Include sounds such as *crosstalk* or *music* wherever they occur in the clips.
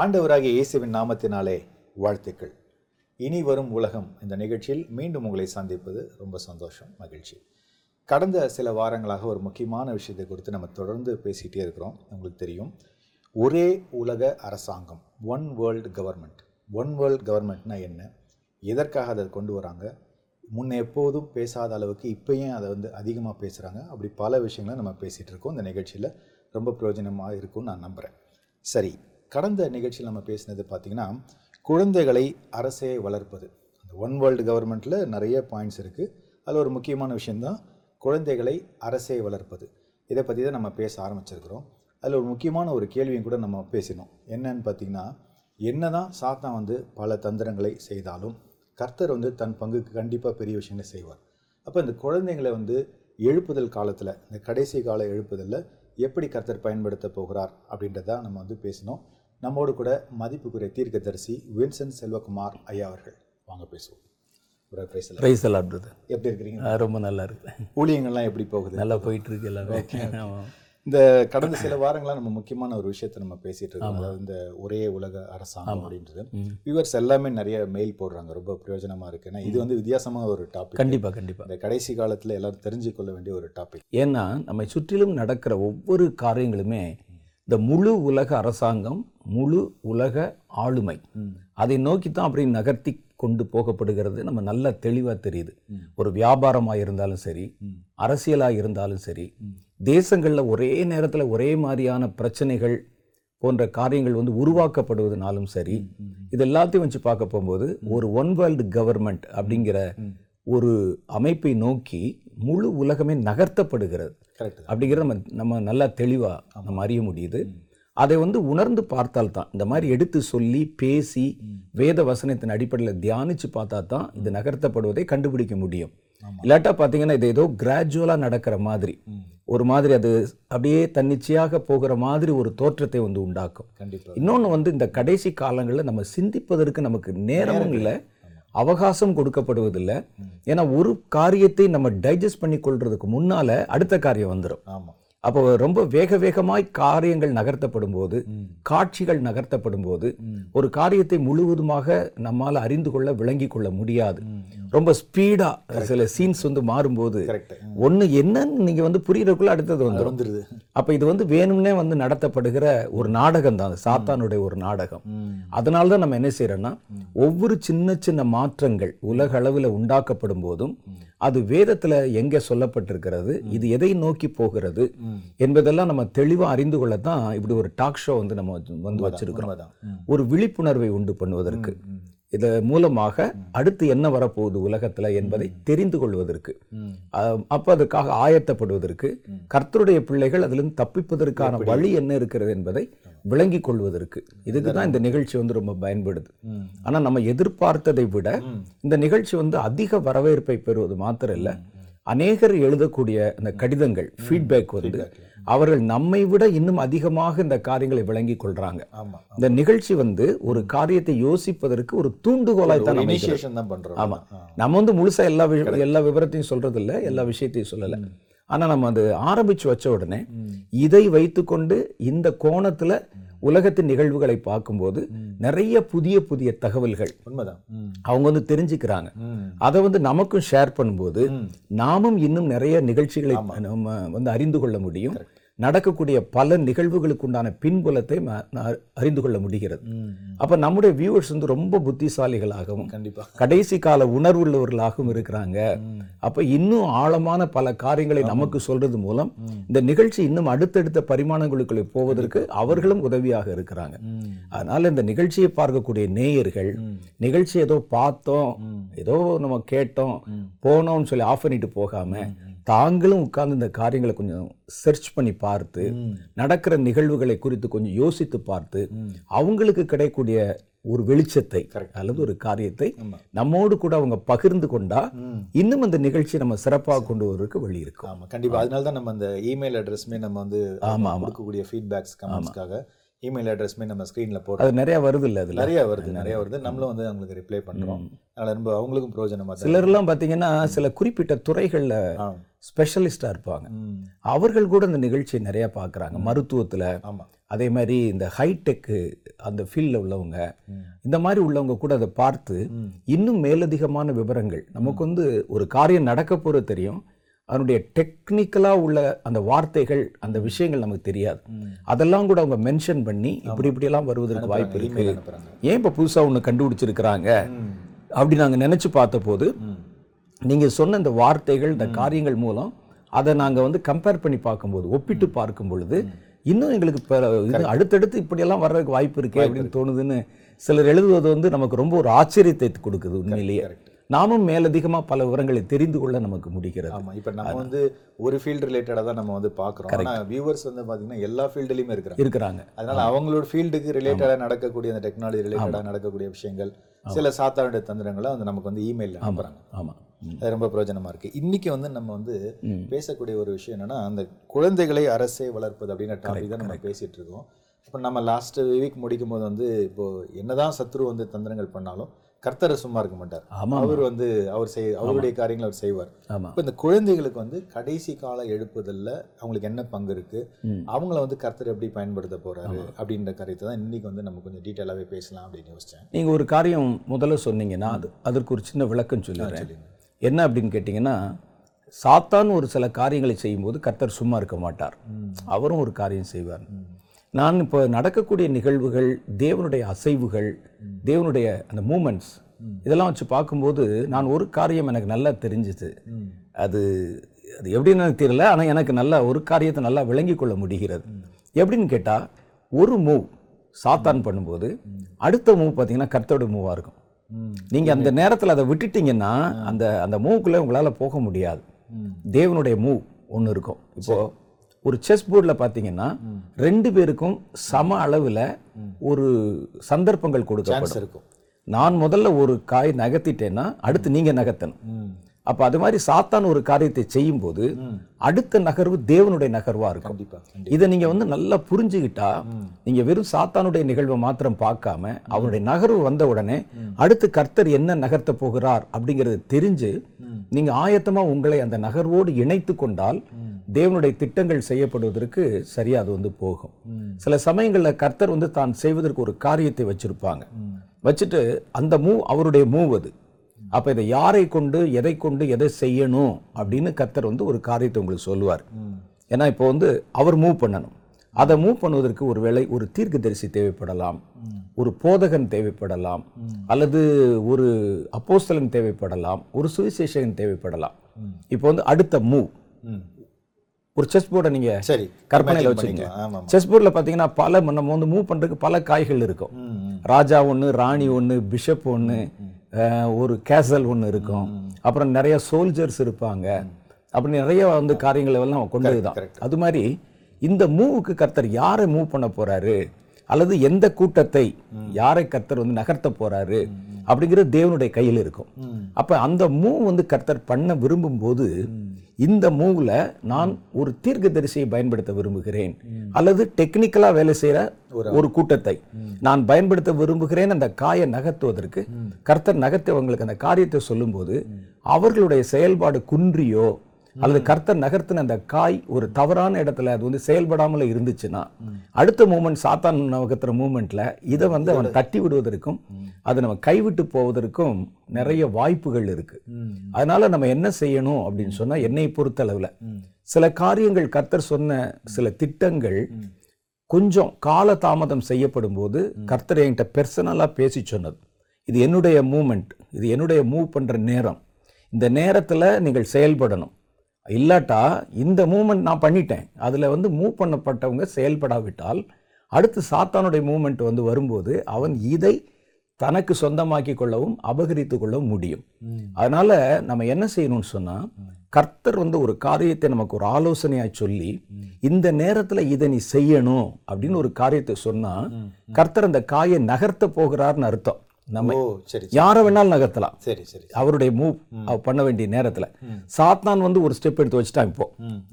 ஆண்டவராகிய இயேசுவின் நாமத்தினாலே வாழ்த்துக்கள். இனி வரும் உலகம் இந்த நிகழ்ச்சியில் மீண்டும் உங்களை சந்திப்பது ரொம்ப சந்தோஷம் மகிழ்ச்சி. கடந்த சில வாரங்களாக ஒரு முக்கியமான விஷயத்தை குறித்து நம்ம தொடர்ந்து பேசிகிட்டே இருக்கிறோம். உங்களுக்கு தெரியும். ஒரே உலக அரசாங்கம் one world government one world கவர்மெண்ட்னா என்ன? எதற்காக அதை கொண்டு வராங்க? முன்ன எப்போதும் பேசாத அளவுக்கு இப்பயும் அதை வந்து அதிகமாக பேசுகிறாங்க அப்படி பல விஷயங்களை நம்ம பேசிகிட்டு இருக்கோம். இந்த நிகழ்ச்சியில் ரொம்ப பிரயோஜனமாக இருக்கும்னு நான் நம்புகிறேன் சரி கடந்த நிகழ்ச்சியில் நம்ம பேசினது பார்த்திங்கன்னா குழந்தைகளை அரசே வளர்ப்பது. அந்த ஒன் வேர்ல்டு கவர்மெண்ட்டில் நிறைய பாயிண்ட்ஸ் இருக்குது அதில் ஒரு முக்கியமான விஷயந்தான் குழந்தைகளை அரசே வளர்ப்பது. இதை பற்றி தான் நம்ம பேச ஆரம்பிச்சிருக்கிறோம். அதில் ஒரு முக்கியமான ஒரு கேள்வியும் கூட நம்ம பேசினோம். என்னன்னு பார்த்தீங்கன்னா என்னதான் சாத்தான் வந்து பல தந்திரங்களை செய்தாலும் கர்த்தர் வந்து தன் பங்குக்கு கண்டிப்பாக பெரிய விஷயங்களை செய்வார். அப்போ இந்த குழந்தைங்களை வந்து எழுப்புதல் காலத்தில் இந்த கடைசி கால எழுப்புதலில் எப்படி கர்த்தர் பயன்படுத்த போகிறார் அப்படின்றத நம்ம வந்து பேசினோம். நம்மோடு கூட மதிப்புக்குரிய தீர்க்கதரிசி வின்சென்ட் செல்வகுமார் ஐயா அவர்கள். வாங்க பேசுவோம். ப்ரைஸ் எல்லாம் எப்படி இருக்கிறீங்க? ரொம்ப நல்லா இருக்கு. ஊழியங்கள்லாம் எப்படி போகுது? நல்லா போயிட்டு இருக்கு எல்லாமே. *laughs* இந்த கடந்த சில வாரங்களா நம்ம முக்கியமான ஒரு விஷயத்தை நம்ம பேசிட்டு இருக்கோம். அதாவது இந்த ஒரே உலக அரசாங்கம் அப்படின்றது. வியூவர்ஸ் எல்லாமே நிறைய மெயில் போடுறாங்க. ரொம்ப பிரயோஜனமா இருக்கு. ஏன்னா இது வந்து வித்தியாசமான ஒரு டாபிக் கண்டிப்பா கண்டிப்பா. இந்த கடைசி காலத்துல எல்லாரும் தெரிஞ்சு கொள்ள வேண்டிய ஒரு டாபிக் ஏன்னா நம்மை சுற்றிலும் நடக்கிற ஒவ்வொரு காரியங்களுமே இந்த முழு உலக அரசாங்கம் முழு உலக ஆளுமை. அதை நோக்கி தான் அப்படி நகர்த்தி கொண்டு போகப்படுகிறது. நம்ம நல்லா தெளிவா தெரியுது. ஒரு வியாபாரமா இருந்தாலும் சரி அரசியலா இருந்தாலும் சரி தேசங்கள்ல ஒரே நேரத்துல ஒரே மாதிரியான பிரச்சனைகள் போன்ற காரியங்கள் வந்து உருவாக்கப்படுவதனாலும் சரி இது எல்லாத்தையும் வச்சு பார்க்க போகும்போது ஒரு ஒன் வேர்ல்டு கவர்மெண்ட் அப்படிங்கிற ஒரு அமைப்பை நோக்கி முழு உலகமே நகர்த்தப்படுகிறது. அப்படிங்கிறத நம்ம நம்ம நல்லா தெளிவா நம்ம அறிய முடியுது. அதை வந்து உணர்ந்து பார்த்தால் தான் இந்த மாதிரி எடுத்து சொல்லி பேசி வேத வசனத்தின் அடிப்படையில் தியானிச்சு பார்த்தா தான் இது நகர்த்தப்படுவதை கண்டுபிடிக்க முடியும். இல்லாட்டா பார்த்தீங்கன்னா இது ஏதோ கிராஜுவலாக நடக்கிற மாதிரி. ஒரு மாதிரி அது அப்படியே தன்னிச்சையாக போகிற மாதிரி ஒரு தோற்றத்தை வந்து உண்டாக்கும். இன்னொன்று வந்து இந்த கடைசி காலங்களில் நம்ம சிந்திப்பதற்கு நமக்கு நேரமும் இல்லை. அவகாசம் கொடுக்கப்படுவதில்லை. ஏன்னா ஒரு காரியத்தை நம்ம டைஜஸ்ட் பண்ணி கொள்றதுக்கு முன்னால அடுத்த காரியம் வந்துடும் அப்போ ரொம்ப வேக வேகமாய் காரியங்கள் நகர்த்தப்படும் போது காட்சிகள் நகர்த்தப்படும் போது ஒரு காரியத்தை முழுவதுமாக நம்மால் அறிந்து கொள்ள விளங்கி கொள்ள முடியாது. ரொம்ப ஸ்பீடா சில சீன்ஸ் வந்து மாறும்போது ஒண்ணு என்னன்னு நீங்க வந்து புரியறதுக்குள்ள அடுத்தது வந்துடும் வந்துருது. அப்ப இது வந்து வேணும்னே வந்து நடத்தப்படுகிற ஒரு நாடகம் தான். சாத்தானுடைய ஒரு நாடகம். அதனால தான் நம்ம என்ன செய்யறோம்னா ஒவ்வொரு சின்ன சின்ன மாற்றங்கள் உலக அளவில் உண்டாக்கப்படும் போதும் அது வேதத்துல எங்க சொல்லப்பட்டிருக்கிறது இது எதை நோக்கி போகிறது என்பதெல்லாம் நம்ம தெளிவா அறிந்து கொள்ளத்தான் இப்படி ஒரு டாக் ஷோ வந்து நம்ம வந்து வச்சிருக்கிறோம். ஒரு விழிப்புணர்வை உண்டு பண்ணுவதற்கு. இது மூலமாக அடுத்து என்ன வரப்போகுது உலகத்துல என்பதை தெரிந்து கொள்வதற்கு. அப்ப அதுக்காக ஆயத்தப்படுவதற்கு கர்த்தருடைய பிள்ளைகள் அதிலிருந்து தப்பிப்பதற்கான வழி என்ன இருக்கிறது என்பதை விளங்கிக் கொள்வதற்கு. இதுக்கு தான் இந்த நிகழ்ச்சி வந்து ரொம்ப பயன்படுது. ம். ஆனா நம்ம எதிர்பார்த்ததை விட இந்த நிகழ்ச்சி வந்து அதிக வரவேற்பை பெறுவது மாத்திரம் இல்ல அநேகர் எழுதக்கூடிய இந்த கடிதங்கள் ஃபீட்பேக் வந்து அவர்கள் நம்மை விட இன்னும் அதிகமாக இந்த காரியங்களை விளங்கிக் கொள்றாங்க. இந்த நிகழ்ச்சி வந்து ஒரு காரியத்தை யோசிப்பதற்கு ஒரு தூண்டுகோலாய் தான் பண்றோம். ஆமா. நம்ம வந்து முழுசா எல்லா எல்லா விவரத்தையும் சொல்றது இல்ல எல்லா விஷயத்தையும் சொல்லல. ஆனா நம்ம அது ஆரம்பிச்சு வச்ச உடனே இதை வைத்துக்கொண்டு இந்த கோணத்துல உலகத்தின் நிகழ்வுகளை பார்க்கும்போது நிறைய புதிய புதிய தகவல்கள் உண்மைதான். அவங்க வந்து தெரிஞ்சுக்கிறாங்க. அதை வந்து நமக்கும் ஷேர் பண்ணும்போது நாமும் இன்னும் நிறைய நிகழ்ச்சிகளை நம்ம வந்து அறிந்து கொள்ள முடியும். நடக்கக்கூடிய பல நிகழ்வுகளுக்கு உண்டான பின்புலத்தை அறிந்து கொள்ள முடிகிறது. அப்ப நம்முடைய வியூவர்ஸ் வந்து ரொம்ப புத்திசாலிகளாகவும் கண்டிப்பா. கடைசி கால உணர்வுள்ளவர்களாகவும் இருக்கிறாங்க. அப்ப இன்னும் ஆழமான பல காரியங்களை நமக்கு சொல்றது மூலம் இந்த நிகழ்ச்சி இன்னும் அடுத்தடுத்த பரிமாணங்களுக்குள்ளே போவதற்கு அவர்களும் உதவியாக இருக்கிறாங்க. அதனால இந்த நிகழ்ச்சியை பார்க்கக்கூடிய நேயர்கள் நிகழ்ச்சி ஏதோ பார்த்தோம் ஏதோ நம்ம கேட்டோம் போனோம்னு சொல்லி ஆஃப் பண்ணிட்டு போகாம தாங்களும் உட்கார்ந்து இந்த காரியங்களை கொஞ்சம் சர்ச் பண்ணி பார்த்து நடக்கிற நிகழ்வுகளை குறித்து கொஞ்சம் யோசித்து பார்த்து அவங்களுக்கு கிடைக்கக்கூடிய ஒரு வெளிச்சத்தை அல்லது ஒரு காரியத்தை நம்மோடு கூட அவங்க பகிர்ந்து கொண்டா இன்னும் அந்த நிகழ்ச்சியை நம்ம சிறப்பாக கொண்டு வருவதற்கு வழி இருக்கும். ஆமா கண்டிப்பா. அதனால தான் நம்ம அந்த இமெயில் அட்ரஸ்மே நம்ம வந்து ஆமா. கொடுக்கக்கூடிய ஃபீட்பேக்ஸ் கமெண்ட்ஸ்க்காக இமெயில் அட்ரஸ்மே நம்ம ஸ்க்ரீன்ல போடுறோம் அது நிறைய வருது இல்ல அதுல? நிறைய வருது நிறைய வருது. நம்மளும் வந்து அவங்களுக்கு ரிப்ளை பண்றோம். அதனால ரொம்ப அவங்களுக்கும் பிரயோஜனமா தான் சிலர்லாம் பாத்தீங்கன்னா சில குறிப்பிட்ட துறைகள்ல ஆ. ஸ்பெஷலிஸ்டா இருப்பாங்க. அவர்கள் கூட இந்த நிகழ்ச்சியை நிறைய பார்க்கறாங்க மருத்துவத்துல ஆமா. அதே மாதிரி இந்த ஹைடெக்கு அந்த ஃபீல்டில் உள்ளவங்க இந்த மாதிரி உள்ளவங்க கூட அதை பார்த்து இன்னும் மேலதிகமான விவரங்கள். நமக்கு வந்து ஒரு காரியம் நடக்க போகிறது தெரியும். அதனுடைய டெக்னிக்கலாக உள்ள அந்த வார்த்தைகள் அந்த விஷயங்கள் நமக்கு தெரியாது. அதெல்லாம் கூட அவங்க மென்ஷன் பண்ணி இப்படி இப்படியெல்லாம் வருவதற்கு வாய்ப்பு இருக்கு. ஏன் இப்போ புதுசாக ஒன்று கண்டுபிடிச்சிருக்கிறாங்க? அப்படி நாங்கள் நினச்சி பார்த்தபோது நீங்கள் சொன்ன இந்த வார்த்தைகள் இந்த காரியங்கள் மூலம் அதை நாங்கள் வந்து கம்பேர் பண்ணி பார்க்கும்போது ஒப்பிட்டு பார்க்கும் பொழுது இன்னும் எங்களுக்கு இது அடுத்தடுத்து இப்படியெல்லாம் வர்றதுக்கு வாய்ப்பு இருக்கே அப்படின்னு தோணுதுன்னு சிலர் எழுதுவது வந்து நமக்கு ரொம்ப ஒரு ஆச்சரியத்தை கொடுக்குது உண்மையிலேயே. நாமும் மேலதிகமாக பல விவரங்களை தெரிந்து கொள்ள நமக்கு முடிகிறது. ஆமா இப்ப நம்ம வந்து ஒரு ஃபீல்டு ரிலேட்டடா தான் நம்ம வந்து பாக்குறோம். ஆனா வியூவர்ஸ் வந்து பாத்தீங்கன்னா எல்லா ஃபீல்டுலயுமே இருக்கிறாங்க. இருக்கிறாங்க. அதனால அவங்களோட ஃபீல்டுக்கு ரிலேட்டடா நடக்கக்கூடிய அந்த டெக்னாலஜி ரிலேட்டடா நடக்கக்கூடிய விஷயங்கள் சில சாத்தானுடைய தந்திரங்களை வந்து நமக்கு வந்து இமெயில்ல அனுப்புறாங்க. ஆமாம் அது ரொம்ப பிரயோஜனமா இருக்கு. இன்னைக்கு வந்து நம்ம வந்து பேசக்கூடிய ஒரு விஷயம் என்னன்னா அந்த குழந்தைகளை அரசே வளர்ப்பது அப்படின்ற டாபிக் தான் நம்ம பேசிட்டு இருக்கோம். இப்போ நம்ம லாஸ்ட் வீக் முடிக்கும் போது வந்து இப்போ என்னதான் சத்ரு வந்து தந்திரங்கள் பண்ணாலும் கர்த்தரை சும்மா இருக்க மாட்டார். ஆமாம். அவர் வந்து அவர் செய் அவருடைய காரியங்களை அவர் செய்வார். ஆமாம் இப்போ இந்த குழந்தைகளுக்கு வந்து கடைசி கால எழுப்புதல்ல அவங்களுக்கு என்ன பங்கு இருக்கு? அவங்கள வந்து கர்த்தர் எப்படி பயன்படுத்த போறாரு அப்படின்ற கருத்தை தான் இன்னைக்கு வந்து நம்ம கொஞ்சம் டீட்டெயிலாகவே பேசலாம் அப்படின்னு யோசிச்சேன். நீங்கள் ஒரு காரியம் முதல்ல சொன்னீங்கன்னா அது அதற்கு ஒரு சின்ன விளக்கம் சொல்லிடுறேன். என்ன அப்படின்னு கேட்டிங்கன்னா சாத்தான் ஒரு சில காரியங்களை செய்யும்போது கர்த்தர் சும்மா இருக்க மாட்டார். அவரும் ஒரு காரியம் செய்வார். நான் இப்போ நடக்கக்கூடிய நிகழ்வுகள் தேவனுடைய அசைவுகள் தேவனுடைய அந்த மூமெண்ட்ஸ் இதெல்லாம் வச்சு பார்க்கும்போது நான் ஒரு காரியம் எனக்கு நல்லா தெரிஞ்சுது. அது அது எப்படின்னு எனக்கு தெரியல ஆனால் எனக்கு நல்லா ஒரு காரியத்தை நல்லா விளங்கி கொள்ள முடிகிறது. எப்படின்னு கேட்டால் ஒரு மூவ் சாத்தான் பண்ணும்போது அடுத்த மூவ் பார்த்தீங்கன்னா கர்த்தோட மூவாக இருக்கும். நீங்கள் அந்த நேரத்தில் அதை விட்டுட்டீங்கன்னா அந்த அந்த மூவுக்குள்ளே உங்களால் போக முடியாது. தேவனுடைய மூவ் ஒன்று இருக்கும். இப்போது ஒரு செஸ் போர்டில் பார்த்தீங்கன்னா ரெண்டு பேருக்கும் சம அளவில் ஒரு சந்தர்ப்பங்கள் கொடுக்கப்படும். நான் முதல்ல ஒரு காய் நகர்த்திட்டேன்னா அடுத்து நீங்க நகர்த்தணும். அப்ப அது மாதிரி சாத்தான் ஒரு காரியத்தை செய்யும்போது அடுத்த நகர்வு தேவனுடைய நகர்வா இருக்கும். இதை நீங்க வந்து நல்லா புரிஞ்சுக்கிட்டா நீங்க வெறும் சாத்தானுடைய நிகழ்வை மாத்திரம் பார்க்காம அவருடைய நகர்வு வந்த உடனே அடுத்து கர்த்தர் என்ன நகர்த்த போகிறார் அப்படிங்கறது தெரிஞ்சு நீங்க ஆயத்தமா உங்களை அந்த நகர்வோடு இணைத்து கொண்டால் தேவனுடைய திட்டங்கள் செய்யப்படுவதற்கு சரியா அது வந்து போகும். சில சமயங்கள்ல கர்த்தர் வந்து தான் செய்வதற்கு ஒரு காரியத்தை வச்சிருப்பாங்க. வச்சுட்டு அந்த மூவ் அவருடைய மூவ் அது. அப்ப இதை யாரை கொண்டு எதை கொண்டு எதை செய்யணும் அப்படின்னு கர்த்தர் வந்து ஒரு காரியத்தை உங்களுக்கு சொல்லுவார். ஏன்னா இப்போ வந்து அவர் மூவ் பண்ணணும். அதை மூவ் பண்ணுவதற்கு ஒரு வேளை ஒரு தீர்க்கதரிசி தேவைப்படலாம். ஒரு போதகன் தேவைப்படலாம். அல்லது ஒரு அப்போஸ்தலன் தேவைப்படலாம். ஒரு சுவிசேஷகன் தேவைப்படலாம். இப்போ வந்து அடுத்த மூவ். ஒரு செஸ் போர்டை நீங்க சரி கற்பனையில வச்சுக்கங்க. செஸ் போர்டில் பார்த்தீங்கன்னா பல நம்ம வந்து மூவ் பண்றதுக்கு பல காய்கள் இருக்கும். ராஜா ஒன்று ராணி ஒன்று பிஷப் ஒன்று ஒரு கேசல் ஒன்று இருக்கும். அப்புறம் நிறைய சோல்ஜர்ஸ் இருப்பாங்க. அப்படி நிறைய வந்து காரியங்களை எல்லாம் கொண்டது தான் அது மாதிரி இந்த மூவுக்கு கர்த்தர் யாரை மூவ் பண்ண போறாரு? அல்லது எந்த கூட்டத்தை யாரை கர்த்தர் வந்து நகர்த்த போறாரு அப்படிங்கிறது தேவனுடைய கையில் இருக்கும். அப்ப அந்த மூவ் வந்து கர்த்தர் பண்ண விரும்பும் போது இந்த மூவ்ல நான் ஒரு தீர்க்கதரிசியை பயன்படுத்த விரும்புகிறேன். அல்லது டெக்னிக்கலா வேலை செய்யற ஒரு கூட்டத்தை நான் பயன்படுத்த விரும்புகிறேன் அந்த காயை நகர்த்துவதற்கு கர்த்தர் நகர்த்தவங்களுக்கு அந்த காரியத்தை சொல்லும்போது அவர்களுடைய செயல்பாடு குன்றியோ அல்லது கர்த்தர் நகர்த்தின அந்த காய் ஒரு தவறான இடத்துல அது வந்து செயல்படாமல் இருந்துச்சுன்னா அடுத்த மூமெண்ட் சாத்தான் நகர்த்துற மூமெண்ட்ல இதை வந்து அவன் தட்டி விடுவதற்கும் அதை நம்ம கைவிட்டு போவதற்கும் நிறைய வாய்ப்புகள் இருக்கு. அதனால நம்ம என்ன செய்யணும் அப்படின்னு சொன்னா என்னை பொறுத்த அளவில் சில காரியங்கள் கர்த்தர் சொன்ன சில திட்டங்கள் கொஞ்சம் கால தாமதம் செய்யப்படும் போது கர்த்தர் என்கிட்ட பெர்சனலாக பேசி சொன்னது. இது என்னுடைய மூமெண்ட் இது என்னுடைய மூவ் பண்ணுற நேரம். இந்த நேரத்தில் நீங்கள் செயல்படணும். இல்லாட்டா இந்த மூமெண்ட் நான் பண்ணிட்டேன். அதுல வந்து மூவ் பண்ணப்பட்டவங்க செயல்படாவிட்டால் அடுத்து சாத்தானுடைய மூமெண்ட் வந்து வரும்போது அவன் இதை தனக்கு சொந்தமாக்கி கொள்ளவும் அபகரித்து கொள்ளவும் முடியும். அதனால நம்ம என்ன செய்யணும்னு சொன்னா கர்த்தர் வந்து ஒரு காரியத்தை நமக்கு ஒரு ஆலோசனையாய் சொல்லி இந்த நேரத்துல இதை நீ செய்யணும் அப்படின்னு ஒரு காரியத்தை சொன்னா கர்த்தர் அந்த காயை நகர்த்த போகிறார்னு அர்த்தம். நம்ம ஓ சரி. யாரை வேணாலும் நகர்த்தலாம். சரி சரி அவருடைய மூவ் பண்ண வேண்டிய நேரத்துல சாத்தான் வந்து ஒரு ஸ்டெப் எடுத்து வச்சுட்டான் இப்போ.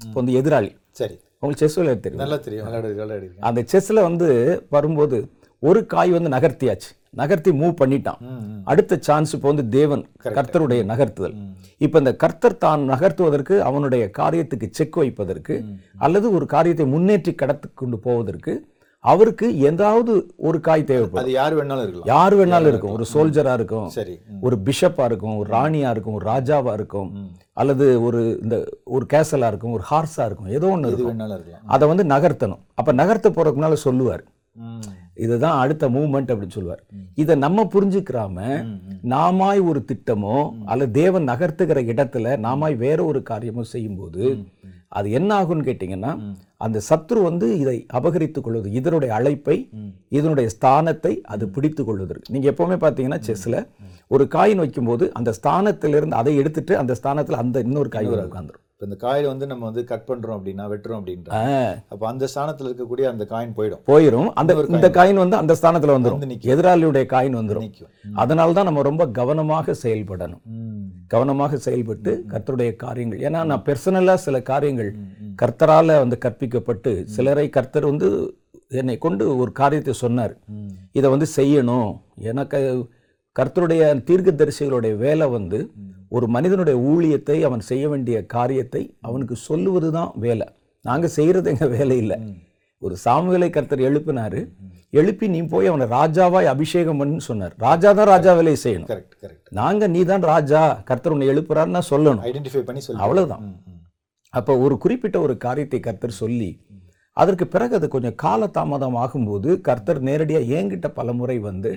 இப்போ வந்து எதிராளி. சரி. உங்களுக்கு செஸ் விளையாட தெரியும்? நல்லா தெரியும். அந்த செஸ்ல வந்து வரும்போது ஒரு காய் வந்து நகர்த்தியாச்சு. நகர்த்தி மூவ் பண்ணிட்டான். அடுத்த சான்ஸ் இப்போ வந்து தேவன் கர்த்தருடைய நகர்த்துதல். இப்போ இந்த கர்த்தர் தான் நகர்த்துவதற்கு அவனுடைய காரியத்துக்கு செக் வைப்பதற்கு அல்லது ஒரு காரியத்தை முன்னேற்றி கடத்து கொண்டு போவதற்கு அவருக்கு ஏதாவது ஒரு காய் தேவைப்படும். அது யார் வேணாலும் இருக்கலாம். யார் வேணாலும் இருக்கும். ஒரு சோல்ஜரா இருக்கும் சரி. ஒரு பிஷப்பா இருக்கும் ஒரு ராணியா இருக்கும் ஒரு ராஜாவா இருக்கும் அல்லது ஒரு இந்த ஒரு கேசலா இருக்கும் ஒரு ஹார்ஸா இருக்கும் ஏதோ ஒன்று இருக்கும். அதை வந்து நகர்த்தணும். அப்ப நகர்த்த போறதுக்கு முன்னால சொல்லுவார். இதுதான் அடுத்த மூவ்மெண்ட் அப்படின்னு சொல்லுவார். இதை நம்ம புரிஞ்சுக்கிறாம நாமாய் ஒரு திட்டமோ அல்லது தேவன் நகர்த்துகிற இடத்துல நாமாய் வேற ஒரு காரியமோ செய்யும்போது அது என்ன ஆகும்னு கேட்டிங்கன்னா அந்த சத்ரு வந்து இதை அபகரித்துக் கொள்வது இதனுடைய அழைப்பை இதனுடைய ஸ்தானத்தை அது பிடித்து கொள்வதற்கு. நீங்க எப்பவுமே பார்த்தீங்கன்னா செஸ்ல ஒரு காயின் வைக்கும்போது அந்த ஸ்தானத்திலிருந்து அதை எடுத்துட்டு அந்த ஸ்தானத்துல அந்த இன்னொரு காய் உட்காந்துரும் இப்ப இந்த காயில் வந்து நம்ம வந்து கட் பண்றோம் அப்படின்னா வெட்டுறோம் அப்படின்ற. அப்ப அந்த ஸ்தானத்துல இருக்கக்கூடிய அந்த காயின் போயிடும். போயிரும். அந்த இந்த காயின் வந்து அந்த ஸ்தானத்துல வந்துரும். வந்து நிக்கும். எதிராளியுடைய காயின் நிக்கும். அதனால தான் நம்ம ரொம்ப கவனமாக செயல்படணும். கவனமாக செயல்பட்டு கர்த்தருடைய காரியங்கள். ஏன்னா நான் பெர்சனலாக சில காரியங்கள் கர்த்தரால வந்து கற்பிக்கப்பட்டு சிலரை கர்த்தர் வந்து என்னை கொண்டு ஒரு காரியத்தை சொன்னார். இதை வந்து செய்யணும். எனக்கு கர்த்தருடைய தீர்க்கதரிசிகளுடைய வேலை வந்து ஒரு மனிதனுடைய ஊழியத்தை அவன் செய்ய வேண்டிய காரியத்தை அவனுக்கு சொல்லுவது தான் வேலை. நாங்கள் செய்கிறது எங்கள் வேலை இல்லை ஒரு சாமுவேலை கர்த்தர் எழுப்பினாரு. எழுப்பி நீ போய் அவனை ராஜாவாய் அபிஷேகம் பண்ணு சொன்னார். ராஜா தான் ராஜா வேலையை செய்யணும். கரெக்ட் கரெக்ட் நாங்க நீ தான் ராஜா கர்த்தர் உன்னை எழுப்புறாருன்னா சொல்லணும். ஐடென்டிஃபை பண்ணி சொல்லி ம். அப்போ ஒரு குறிப்பிட்ட ஒரு காரியத்தை கர்த்தர் சொல்லி அதற்கு பிறகு அது கொஞ்சம் காலதாமதம் ஆகும்போது கர்த்தர் நேரடியாக என்கிட்ட பலமுறை வந்து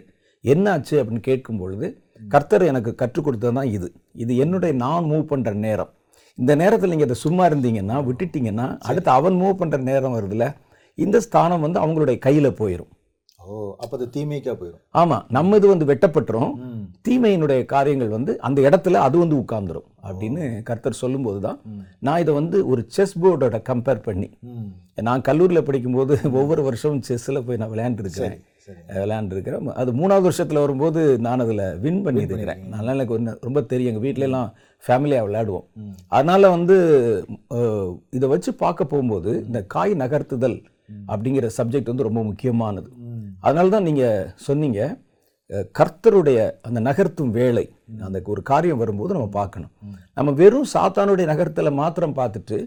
என்னாச்சு? அப்படின்னு கேட்கும் பொழுது கர்த்தர் எனக்கு கற்றுக் கொடுத்தது தான் இது. இது என்னுடைய நான் மூவ் பண்ற நேரம். இந்த நேரத்தில் நீங்கள் இதை சும்மா இருந்தீங்கன்னா விட்டுட்டீங்கன்னா அடுத்து அவன் மூவ் பண்ற நேரம் வருதுல இந்த ஸ்தானம் வந்து அவங்களுடைய கையில போயிடும் ஓ அப்ப அது தீமைக்கா போயிடும் ஆமா நம்ம இது வந்து வெட்டப்பட்டுரும். தீமையினுடைய காரியங்கள் வந்து அந்த இடத்துல அது வந்து உட்கார்ந்துரும் அப்படின்னு கர்த்தர் சொல்லும்போது தான் நான் இதை வந்து ஒரு செஸ் போர்டோட கம்பேர் பண்ணி. நான் கல்லூரியில் படிக்கும்போது ஒவ்வொரு வருஷமும் செஸ்ஸில் போய் நான் விளையாண்டுருக்கிறேன். விளையாண்டுருக்கிறேன் அது மூணாவது வருஷத்தில் வரும்போது நான் அதில் வின் பண்ணியிருக்கிறேன். அதனால எனக்கு ஒன்று ரொம்ப தெரியும். எங்கள் வீட்ல எல்லாம் ஃபேமிலியாக விளையாடுவோம். அதனால வந்து இதை வச்சு பார்க்க போகும்போது இந்த காய் நகர்த்துதல் அப்படிங்கிற சப்ஜெக்ட் வந்து ரொம்ப முக்கியமானது. அதனால தான் நீங்கள் சொன்னீங்க. கர்த்தருடைய அந்த நகர்த்தும் வேலை அந்த ஒரு காரியம் வரும்போது நம்ம பார்க்கணும். நம்ம வெறும் சாத்தானுடைய நகர்த்தலை மாத்திரம் பார்த்துட்டு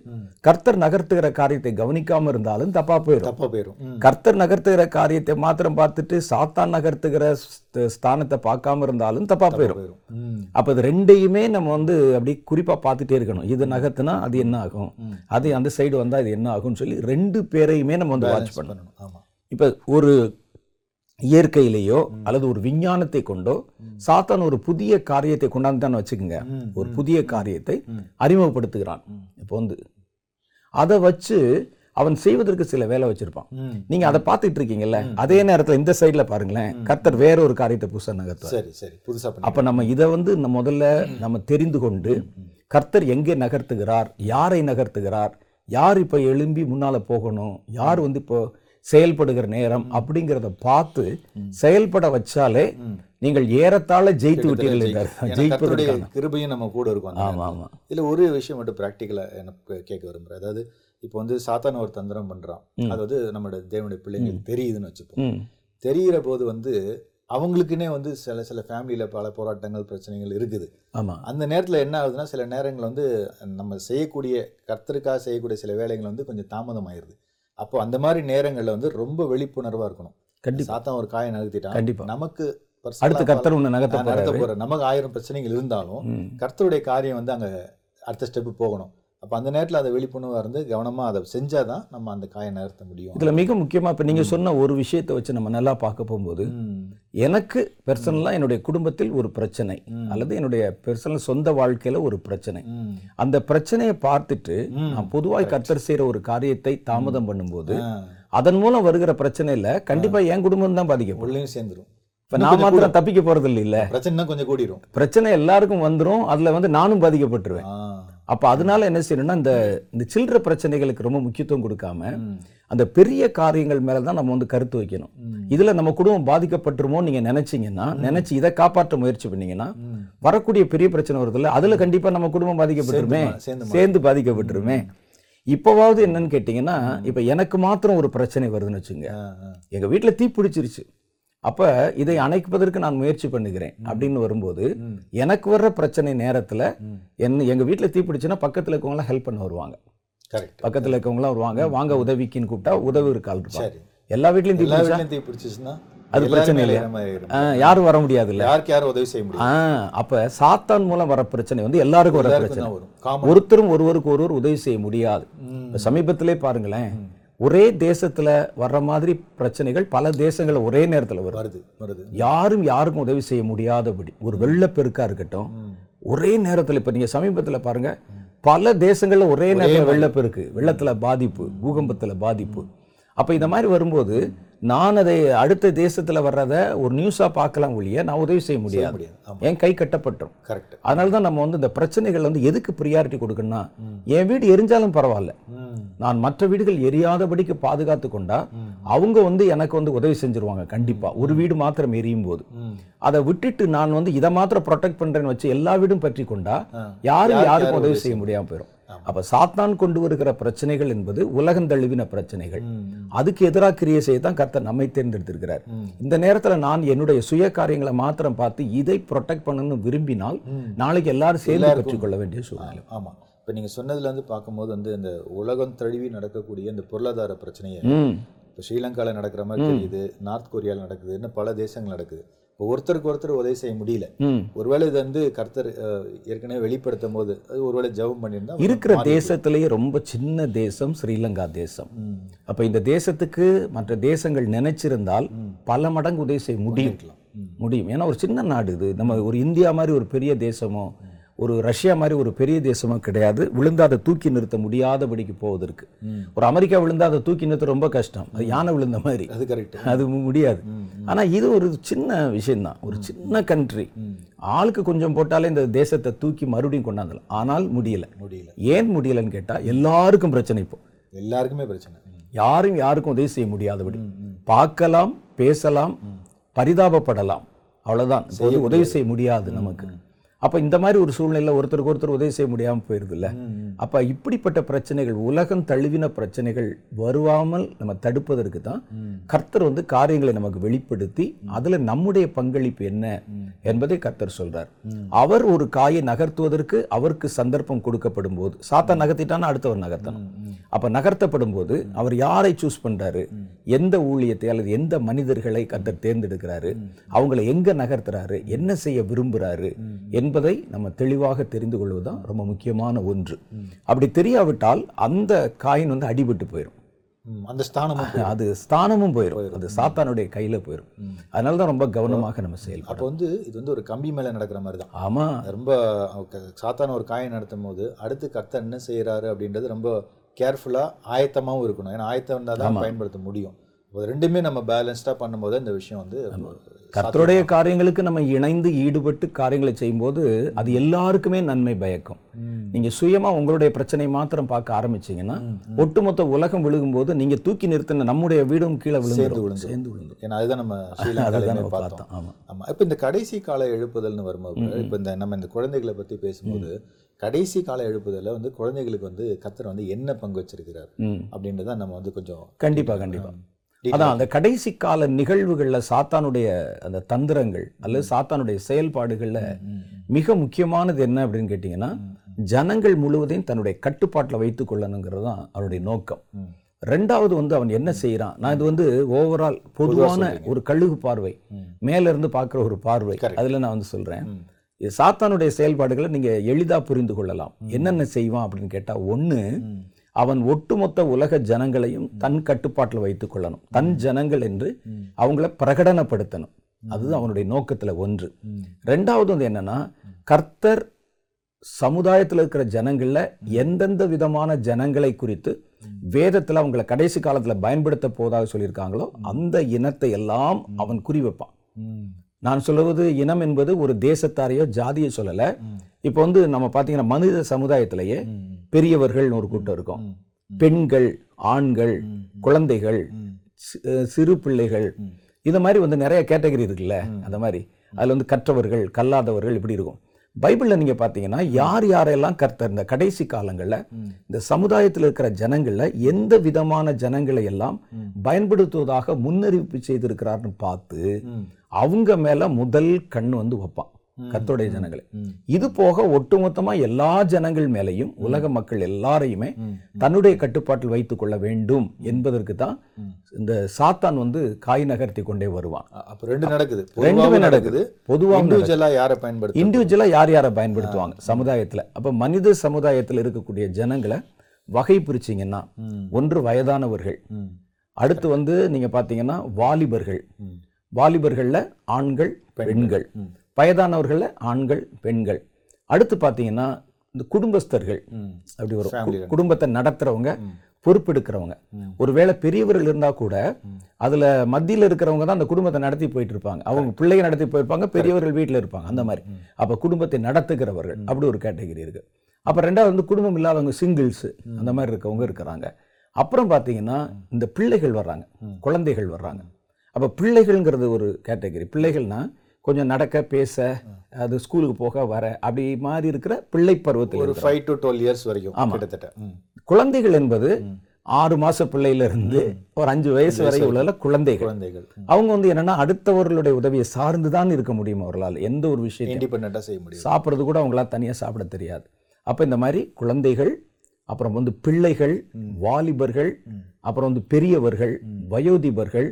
கர்த்தர் நகர்த்துகிற காரியத்தை கவனிக்காம இருந்தாலும் தப்பா போயிடும் தப்பா போயிடும். கர்த்தர் நகர்த்துகிற காரியத்தை மாத்திரம் பார்த்துட்டு சாத்தான் நகர்த்துகிற ஸ்த- ஸ்தானத்தை பார்க்காம இருந்தாலும் தப்பா போயிடும். அப்ப இது ரெண்டையுமே நம்ம வந்து அப்படி குறிப்பா பார்த்துட்டே இருக்கணும். இது நகர்த்துனா அது என்ன ஆகும்? அது அந்த சைடு வந்தா இது என்ன ஆகும்னு சொல்லி ரெண்டு பேரையுமே நம்ம வந்து வாட்ச் பண்ணணும். இப்ப ஒரு இயற்கையிலேயோ அல்லது ஒரு விஞ்ஞானத்தை கொண்டோ சாத்தான் ஒரு புதிய காரியத்தை கொண்டாந்துட்டான்னு வச்சுக்கோங்க. ம், ஒரு புதிய காரியத்தை அறிமுகப்படுத்துகிறான். இப்போ வந்து அதை வச்சு அவன் செய்வதற்கு சில வேலை வச்சிருப்பான். நீங்க அதை பார்த்துட்டு இருக்கீங்கல்ல அதே நேரத்துல இந்த சைடுல பாருங்களேன். கர்த்தர் வேற ஒரு காரியத்தை புதுசா நகர்த்துவார். சரி சரி. புதுசா பண்ணி அப்ப நம்ம இதை வந்து நம்ம முதல்ல நம்ம தெரிந்து கொண்டு கர்த்தர் எங்கே நகர்த்துகிறார்? யாரை நகர்த்துகிறார்? யார் இப்ப எழும்பி முன்னால போகணும்? யார் வந்து இப்போ செயல்படுகிற நேரம் அப்படிங்கிறத பார்த்து செயல்பட வச்சாலே நீங்கள் ஏறத்தாழ ஜெயித்து விட்டீர்கள் ஜெயிப்பதற்கான கிருபையும் நம்ம கூட இருக்கும் அந்த ஆமா நேரத்துல. ஆமா. இதுல ஒரு விஷயம் மட்டும் ப்ராக்டிக்கலா எனக்கு கேட்க விரும்புறேன். அதாவது இப்போ வந்து சாத்தான ஒரு தந்திரம் பண்றான். அது வந்து நம்மளோட தேவனுடைய பிள்ளைங்களுக்கு தெரியுதுன்னு வச்சுப்போம். தெரிகிற போது வந்து அவங்களுக்குன்னே வந்து சில சில ஃபேமிலியில பல போராட்டங்கள் பிரச்சனைகள் இருக்குது. ஆமா. அந்த நேரத்துல என்ன ஆகுதுன்னா சில நேரங்கள் வந்து நம்ம செய்யக்கூடிய கர்த்தருக்காக செய்யக்கூடிய சில வேலைகள் வந்து கொஞ்சம் தாமதம் ஆயிருது அப்போ அந்த மாதிரி நேரங்கள்ல வந்து ரொம்ப விழிப்புணர்வா இருக்கணும். கண்டிப்பா. சாத்தான் ஒரு காயை நகர்த்திட்டான். கண்டிப்பா. நமக்கு அடுத்து கர்த்தர் உன்னை நகர்த்த போறேன். நமக்கு ஆயிரம் பிரச்சனைகள் இருந்தாலும். கர்த்தருடைய காரியம் வந்து அங்க அடுத்த ஸ்டெப் போகணும். அப்ப அந்த நேரத்துல அதை விழிப்புணர்வா இருந்து கவனமா அதை செஞ்சாதான் நம்ம அந்த காயை நகர்த்த முடியும் இதுல மிக முக்கியமா இப்ப நீங்க சொன்ன ஒரு விஷயத்தை வச்சு நம்ம நல்லா பார்க்க போகும்போது. எனக்கு பர்சனலாக என்னுடைய குடும்பத்தில் ஒரு பிரச்சனை அல்லது என்னுடைய பர்சனல் சொந்த வாழ்க்கையில ஒரு பிரச்சனை. அந்த பிரச்சனையை பார்த்துட்டு. நான் பொதுவாய் கர்த்தர் செய்யற ஒரு காரியத்தை தாமதம் பண்ணும்போது. அதன் மூலம் வருகிற பிரச்சனையில கண்டிப்பா என் குடும்பம் தான் பாதிக்கப்படும் உள்ளேயும் சேர்ந்துரும் இப்ப நான் மாத்திரம் தப்பிக்க போறது இல்ல. பிரச்சனை கொஞ்சம் கூடிரும். பிரச்சனை எல்லாருக்கும் வந்துரும். அதுல வந்து நானும் பாதிக்கப்பட்டுருவேன். அப்ப அதனால என்ன செய்யணும்னா இந்த இந்த சில்லற பிரச்சனைகளுக்கு ரொம்ப முக்கியத்துவம் கொடுக்காம. அந்த பெரிய காரியங்கள் மேல தான் நம்ம வந்து கருத்து வைக்கணும். இதுல நம்ம குடும்பம் பாதிக்கப்பட்டுருமோ நீங்க நினைச்சீங்கன்னா நினைச்சு இதை காப்பாற்ற முயற்சி பண்ணீங்கன்னா. வரக்கூடிய பெரிய பிரச்சனை வருதுல்ல அதுல கண்டிப்பா நம்ம குடும்பம் பாதிக்கப்பட்டுருமே. சேர்ந்து பாதிக்கப்பட்டுருமே. இப்போவாவது என்னன்னு கேட்டிங்கன்னா இப்ப எனக்கு மாத்திரம் ஒரு பிரச்சனை வருதுன்னு வச்சுங்க. எங்க வீட்டுல தீ பிடிச்சிருச்சு. அப்ப இதை அணைப்பதற்கு நான் முயற்சி பண்ணுகிறேன் அப்படின்னு வரும்போது. எனக்கு வர்ற பிரச்சனை நேரத்துல ம். என்ன எங்க வீட்டுல தீ பிடிச்சுன்னா பக்கத்துல இருக்கவங்களாம் ஹெல்ப் பண்ண வருவாங்க. பக்கத்துல இருக்கவங்களாம் வருவாங்க. வாங்க உதவிக்குன்னு கூப்பிட்டா உதவி இருக்காள் எல்லா வீட்லயும் தீ பிடிச்சிச்சுன்னா அது பிரச்சனை இல்லையா? யாரும் வர முடியாதுல்ல? யாருக்கு யாரும் உதவி செய்ய முடியும் அப்ப சாத்தான் மூலம் வர பிரச்சனை வந்து எல்லாருக்கும் வர பிரச்சனை. வரும். ஒருத்தரும் ஒருவருக்கு ஒருவர் உதவி செய்ய முடியாது. சமீபத்திலே பாருங்களேன். ஒரே தேசத்துல வர்ற மாதிரி பிரச்சனைகள் பல தேசங்கள்ல ஒரே நேரத்துல வருது. வருது யாரும் யாருக்கும் உதவி செய்ய முடியாதபடி ஒரு வெள்ளப்பெருக்கா இருக்கட்டும் ஒரே நேரத்துல இப்ப நீங்க சமீபத்துல பாருங்க பல தேசங்கள்ல ஒரே நேரத்துல வெள்ளப்பெருக்கு வெள்ளத்துல பாதிப்பு பூகம்பத்துல பாதிப்பு. அப்ப இந்த மாதிரி வரும்போது நான் அதை அடுத்த தேசத்துல வர்றத ஒரு நியூஸா பார்க்கலாம் ஒழிய நான் உதவி செய்ய முடியாது. என் கை கட்டப்பட்டுரும். கரெக்ட் அதனால தான் நம்ம வந்து இந்த பிரச்சனைகள் வந்து எதுக்கு ப்ரியாரிட்டி கொடுக்கணும்னா என் வீடு எரிஞ்சாலும் பரவாயில்ல. நான் மற்ற வீடுகள் எரியாதபடிக்கு பாதுகாத்து கொண்டா அவங்க வந்து எனக்கு வந்து உதவி செஞ்சிருவாங்க கண்டிப்பா. ஒரு வீடு மாத்திரம் எரியும் போது. அதை விட்டுட்டு நான் வந்து இதை மாத்திரம் ப்ரொடெக்ட் பண்றேன்னு வச்சு எல்லா வீடும் பற்றி கொண்டா யாரும் யாருக்கும் உதவி செய்ய முடியாம போயிடும் அப்ப சாத்தான் கொண்டு வருகிற பிரச்சனைகள் என்பது உலகம் தழுவின பிரச்சனைகள். அதுக்கு எதிராக கிரியை செய்ய தான் கர்த்தர் நம்மை தேர்ந்தெடுத்திருக்கிறார். இந்த நேரத்துல நான் என்னுடைய சுய காரியங்களை மாத்திரம் பார்த்து இதை ப்ரொடெக்ட் பண்ணணும்னு விரும்பினால் நாளைக்கு எல்லாரும் சேர்ந்து பெற்றுக்கொள்ள வேண்டிய சூழ்நிலை. ஆமா. இப்ப நீங்க சொன்னதுல இருந்து பார்க்கும்போது வந்து இந்த உலகம் தழுவி நடக்கக்கூடிய இந்த பொருளாதார பிரச்சனையை இப்போ ஸ்ரீலங்கால நடக்கிற மாதிரி தெரியுது நார்த் கொரியால நடக்குது இன்னும் பல தேசங்கள் நடக்குது. இப்போ ஒருத்தருக்கு ஒருத்தர் உதவி செய்ய முடியல. ஒருவேளை இது வந்து கர்த்தர் ஏற்கனவே வெளிப்படுத்தும் போது அது ஒருவேளை ஜெபம் பண்ணியிருந்தா இருக்கிற தேசத்திலேயே ரொம்ப சின்ன தேசம் ஸ்ரீலங்கா தேசம். அப்ப இந்த தேசத்துக்கு மற்ற தேசங்கள் நினைச்சிருந்தால் பல மடங்கு உதவி செய்ய முடியும். முடியும். ஏன்னா ஒரு சின்ன நாடு இது. நம்ம ஒரு இந்தியா மாதிரி ஒரு பெரிய தேசமோ ஒரு ரஷ்யா மாதிரி ஒரு பெரிய தேசமோ கிடையாது. விழுந்தா அதை தூக்கி நிறுத்த முடியாதபடிக்கு போவதற்கு ஒரு அமெரிக்கா விழுந்தா அதை தூக்கி நிறுத்த ரொம்ப கஷ்டம். அது யானை விழுந்த மாதிரி. அது கரெக்ட் அது முடியாது. ஆனா இது ஒரு சின்ன விஷயம்தான் ஒரு சின்ன கண்ட்ரி ஆளுக்கு கொஞ்சம் போட்டாலே இந்த தேசத்தை தூக்கி மறுபடியும் கொண்டாந்தலாம் ஆனால் முடியல. முடியல. ஏன் முடியலன்னு கேட்டா எல்லாருக்கும் பிரச்சனை இப்போ. எல்லாருக்குமே பிரச்சனை. யாரும் யாருக்கும் உதவி செய்ய முடியாதபடி. பார்க்கலாம் பேசலாம் பரிதாபப்படலாம். அவ்வளவுதான். இப்போது உதவி செய்ய முடியாது நமக்கு. அப்ப இந்த மாதிரி ஒரு சூழ்நிலையில் ஒருத்தருக்கு ஒருத்தர் உதவி செய்ய முடியாம போயிருதுல்ல? அப்ப இப்படிப்பட்ட பிரச்சனைகள் உலகம் தழுவின பிரச்சனைகள் வருவாமல் நம்ம தடுப்பதற்கு தான் கர்த்தர் வந்து காரியங்களை நமக்கு வெளிப்படுத்தி அதுல நம்முடைய பங்களிப்பு என்ன என்பதை கர்த்தர் சொல்றார். அவர் ஒரு காயை நகர்த்துவதற்கு அவருக்கு சந்தர்ப்பம் கொடுக்கப்படும் போது சாத்தா நகர்த்திட்டான்னா அடுத்தவர் நகர்த்தணும். அப்ப நகர்த்தப்படும் போது அவர் யாரை சூஸ் பண்றாரு? எந்த ஊழியத்தை அல்லது எந்த மனிதர்களை கர்த்தர் தேர்ந்தெடுக்கிறாரு? அவங்களை எங்க நகர்த்துறாரு? என்ன செய்ய விரும்புறாரு? என்பதை நம்ம தெளிவாக தெரிந்து கொள்வதுதான் ரொம்ப முக்கியமான ஒன்று. அப்படி தெரியாவிட்டால் அந்த காயின் வந்து அடிபட்டு போயிடும். அந்த ஸ்தானமும் அது ஸ்தானமும் போயிடும் அது சாத்தானுடைய கையில போயிடும் அதனால தான் ரொம்ப கவனமாக நம்ம செயல்படும் அப்போ வந்து இது வந்து ஒரு கம்பி மேல நடக்கிற மாதிரி தான் ஆமா ரொம்ப சாத்தான ஒரு காயை நடத்தும் போது அடுத்து கர்த்தர் என்ன செய்யறாரு அப்படின்றது ரொம்ப கேர்ஃபுல்லா ஆயத்தமாவும் இருக்கணும். ஏன்னா ஆயத்தம் இருந்தால் தான் பயன்படுத்த முடியும். ரெண்டுமே நம்ம பேலன்ஸ்டா பண்ணும்போது இந்த விஷயம் வந்து கர்த்தருடைய காரியங்களுக்கு நம்ம இணைந்து ஈடுபட்டு காரியங்களை செய்யும்போது அது எல்லாருக்குமே நன்மை பயக்கும். நீங்க சுயமா உங்களுடைய பிரச்சனை மாத்திரம் பார்க்க ஆரம்பிச்சீங்கன்னா ஒட்டுமொத்த உலகம் விழுகும்போது நீங்க தூக்கி நிறுத்தின நம்முடைய வீடும் கீழே விழுந்து. சேர்ந்து விழுந்து ஏன்னா அதுதான் நம்ம *laughs* பார்த்தோம். ஆமா. ஆமா. இப்போ இந்த கடைசி கால எழுப்புதல்னு வரும்போது இப்போ இந்த நம்ம இந்த குழந்தைகளை பத்தி பேசும்போது கடைசி கால எழுப்புதல்ல வந்து குழந்தைகளுக்கு வந்து கர்த்தர் வந்து என்ன பங்கு வச்சிருக்கிறார் அப்படின்றத நம்ம வந்து கொஞ்சம் கண்டிப்பா கண்டிப்பா. அதான் அந்த கடைசி கால நிகழ்வுகள்ல சாத்தானுடைய அந்த தந்திரங்கள் அல்லது சாத்தானுடைய செயல்பாடுகள்ல மிக முக்கியமானது என்ன அப்படின்னு கேட்டிங்கன்னா ஜனங்கள் முழுவதையும் தன்னுடைய கட்டுப்பாட்டில் வைத்துக் கொள்ளணுங்கிறது தான் அவருடைய நோக்கம். ரெண்டாவது வந்து அவன் என்ன செய்யறான் நான் இது வந்து ஓவரால் பொதுவான ஒரு கழுகு பார்வை. மேல இருந்து பார்க்குற ஒரு பார்வை. அதுல நான் வந்து சொல்றேன். இது சாத்தானுடைய செயல்பாடுகளை நீங்க எளிதா புரிந்து கொள்ளலாம். என்னென்ன செய்வான் அப்படின்னு கேட்டா ஒண்ணு அவன் ஒட்டுமொத்த உலக ஜனங்களையும் தன் கட்டுப்பாட்டில் வைத்துக் கொள்ளணும். தன் ஜனங்கள் என்று அவங்கள பிரகடனப்படுத்தணும். அதுதான் அவனுடைய நோக்கத்துல ஒன்று. ரெண்டாவது வந்து என்னன்னா கர்த்தர் சமுதாயத்தில் இருக்கிற ஜனங்கள்ல எந்தெந்த விதமான ஜனங்களை குறித்து வேதத்துல அவங்கள கடைசி காலத்துல பயன்படுத்த போவதாக சொல்லியிருக்காங்களோ அந்த இனத்தை எல்லாம் அவன் குறி வைப்பான் நான் சொல்லுவது இனம் என்பது ஒரு தேசத்தாரையோ ஜாதியை சொல்லல. இப்போ வந்து நம்ம பார்த்தீங்கன்னா மனித சமுதாயத்திலேயே பெரியவர்கள்னு ஒரு கூட்டம் இருக்கும். பெண்கள் ஆண்கள் குழந்தைகள் சிறு பிள்ளைகள் இந்த மாதிரி வந்து நிறைய கேட்டகரி இருக்குல்ல அந்த மாதிரி. அதுல வந்து கற்றவர்கள் கல்லாதவர்கள் இப்படி இருக்கும். பைபிள்ல நீங்க பார்த்தீங்கன்னா யார் யாரெல்லாம் கர்த்தர் இந்த கடைசி காலங்கள்ல இந்த சமுதாயத்தில் இருக்கிற ஜனங்கள்ல எந்த விதமான ஜனங்களை எல்லாம் பயன்படுத்துவதாக முன்னறிவிப்பு செய்திருக்கிறார்னு பார்த்து அவங்க மேல முதல் கண் வந்து வைப்பான் கர்த்தருடைய ஜனங்களை. இது போக ஒட்டுமொத்தமா எல்லா ஜனங்கள் மேலையும் உலக மக்கள் எல்லாரையுமே. தன்னுடைய கட்டுப்பாட்டில் வைத்துக் கொள்ள வேண்டும் என்பதற்கு தான். இந்த சாத்தான் வந்து காய் நகர்த்தி கொண்டே வருவான். அப்ப ரெண்டு நடக்குது. ரெண்டுமே நடக்குது. பொதுவாக இண்டிவிஜுவலா யாரை பயன்படுத்த இண்டிவிஜுவலா யார் யாரை பயன்படுத்துவாங்க? சமுதாயத்துல. அப்ப மனித சமுதாயத்துல இருக்கக்கூடிய ஜனங்களை வகை பிரிச்சீங்கன்னா. ஒன்று வயதானவர்கள். அடுத்து வந்து நீங்க பாத்தீங்கன்னா வாலிபர்கள். வாலிபர்கள்ல ஆண்கள் பெண்கள். வயதானவர்கள்ல ஆண்கள் பெண்கள். அடுத்து பாத்தீங்கன்னா இந்த குடும்பஸ்தர்கள். அப்படி வரும். குடும்பத்தை நடத்துறவங்க ம். பொறுப்பெடுக்கிறவங்க. ஒருவேளை பெரியவர்கள் இருந்தா கூட அதுல மத்தியில இருக்கிறவங்க தான் அந்த குடும்பத்தை நடத்தி போயிட்டு இருப்பாங்க. அவங்க பிள்ளைங்க நடத்தி போயிருப்பாங்க பெரியவர்கள் வீட்டில் இருப்பாங்க. அந்த மாதிரி. அப்ப குடும்பத்தை நடத்துகிறவர்கள் அப்படி ஒரு கேட்டகரி இருக்கு. அப்ப ரெண்டாவது வந்து குடும்பம் இல்லாதவங்க சிங்கிள்ஸ் அந்த மாதிரி இருக்கவங்க இருக்கிறாங்க. அப்புறம் பாத்தீங்கன்னா இந்த பிள்ளைகள் வர்றாங்க. குழந்தைகள் வர்றாங்க. அப்ப பிள்ளைகள்ங்கிறது ஒரு கேட்டகரி. பிள்ளைகள்னா கொஞ்சம் நடக்க பேச அது ஸ்கூலுக்கு போக வர அப்படி மாதிரி இருக்கிற பிள்ளை பருவத்தில் ஒரு ஃபைவ் டு டுவெல் இயர்ஸ் வரைக்கும் கிட்டத்தட்ட. ம். குழந்தைகள் என்பது ஆறு மாச பிள்ளையில இருந்து ஒரு அஞ்சு வயசு வரை உள்ள குழந்தைகள். குழந்தைகள். அவங்க வந்து என்னன்னா அடுத்தவர்களுடைய உதவியை சார்ந்து தான் இருக்க முடியும் அவர்களால்? எந்த ஒரு விஷயத்தையும். இண்டிபெண்டா செய்ய முடியும் சாப்பிட்றது கூட அவங்களால தனியா சாப்பிட தெரியாது. அப்ப இந்த மாதிரி குழந்தைகள் அப்புறம் வந்து பிள்ளைகள் வாலிபர்கள் அப்புறம் வந்து பெரியவர்கள் வயோதிபர்கள்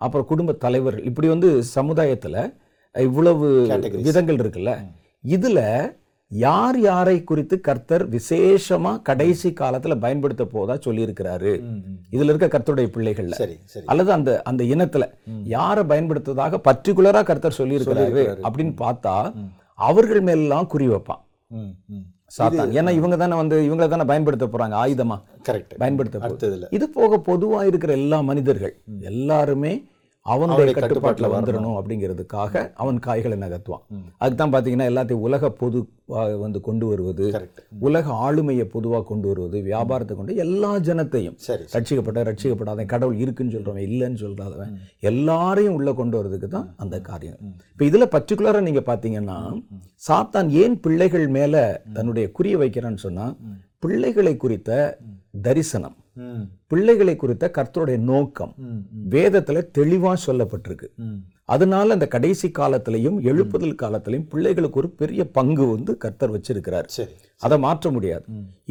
அப்புறம் குடும்ப தலைவர்கள் இப்படி வந்து சமுதாயத்துல இவ்வளவு. விதங்கள் இருக்குல்ல. இதுல யார் யாரை குறித்து கர்த்தர் விசேஷமா கடைசி காலத்துல பயன்படுத்த போதா சொல்லியிருக்கிறாரு. இதுல இருக்க கர்த்தருடைய பிள்ளைகள்ல. அல்லது அந்த அந்த இனத்துல. யாரை பயன்படுத்துவதாக பர்டிகுலரா கர்த்தர் சொல்லியிருக்கிறாரு. அப்படின்னு பார்த்தா அவர்கள் மேலெல்லாம் குறி வைப்பான். சாத்தான். ஏன்னா இவங்க தானே வந்து இவங்கள தானே பயன்படுத்த போறாங்க. ஆயுதமா? கரெக்ட் பயன்படுத்த இது போக பொதுவா இருக்கிற எல்லா மனிதர்கள் எல்லாருமே அவனுடைய கட்டுப்பாட்டுல வந்துடணும் அப்படிங்கிறதுக்காக அவன் காய்களை நகர்த்துவான். அதுக்கு தான் பாத்தீங்கன்னா எல்லாத்தையும் உலக பொது வந்து கொண்டு வருவது உலக ஆளுமையை பொதுவா கொண்டு வருவது வியாபாரத்தை கொண்டு எல்லா ஜனத்தையும். ரட்சிக்கப்பட்ட ரட்சிக்கப்படாதவன் கடவுள் இருக்குன்னு சொல்றவன் இல்லைன்னு சொல்றாதவன் எல்லாரையும் உள்ள கொண்டு வரதுக்கு தான் அந்த காரியம். இப்போ இதுல பர்டிகுலரா நீங்க பாத்தீங்கன்னா சாத்தான் ஏன் பிள்ளைகள் மேல தன்னுடைய குறிய வைக்கிறான்னு சொன்னா பிள்ளைகளை குறித்த தரிசனம். பிள்ளைகளை குறித்த கர்த்தருடைய நோக்கம் வேதத்துல தெளிவா சொல்லப்பட்டிருக்கு. அதனால அந்த கடைசி காலத்திலையும் எழுப்புதல் காலத்திலையும் பிள்ளைகளுக்கு ஒரு பெரிய பங்கு வந்து கர்த்தர் வச்சிருக்கிறார். சரி அதை மாற்ற முடியாது.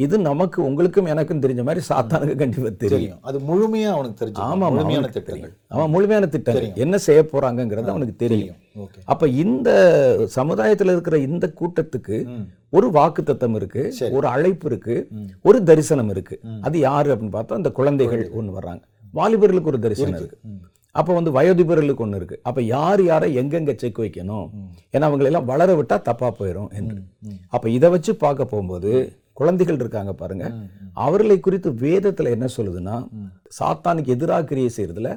இது நமக்கு உங்களுக்கும் எனக்கும் தெரிஞ்ச மாதிரி சாத்தானுக்கு கண்டிப்பா தெரியும். தெரியும். அது முழுமையா அவனுக்கு தெரிஞ்சு ஆமா ஆமா, முழுமையான திட்டங்கள். தெரியும். அவன் முழுமையான திட்டம் என்ன செய்ய போறாங்கங்கிறது அவனுக்கு தெரியும். அப்ப இந்த சமுதாயத்துல இருக்கிற இந்த கூட்டத்துக்கு ஒரு வாக்கு தத்தம் இருக்கு ஒரு அழைப்பு இருக்கு ஒரு தரிசனம் இருக்கு. அது யாரு அப்படின்னு பார்த்தா அந்த குழந்தைகள் ஒண்ணு வர்றாங்க. வாலிபர்களுக்கு ஒரு தரிசனம் இருக்கு. அப்ப வந்து வயோதிபர்களுக்கு ஒண்ணு இருக்கு. அப்ப யார் யாரை எங்கெங்க செக் வைக்கணும்? ஏன்னா அவங்களை எல்லாம் வளர விட்டா தப்பா போயிடும் என்று. அப்ப இதை வச்சு பார்க்க போகும்போது குழந்தைகள் இருக்காங்க பாருங்க. அவர்களை குறித்து வேதத்துல என்ன சொல்லுதுன்னா சாத்தானுக்கு எதிராக கிரியை செய்யறதுல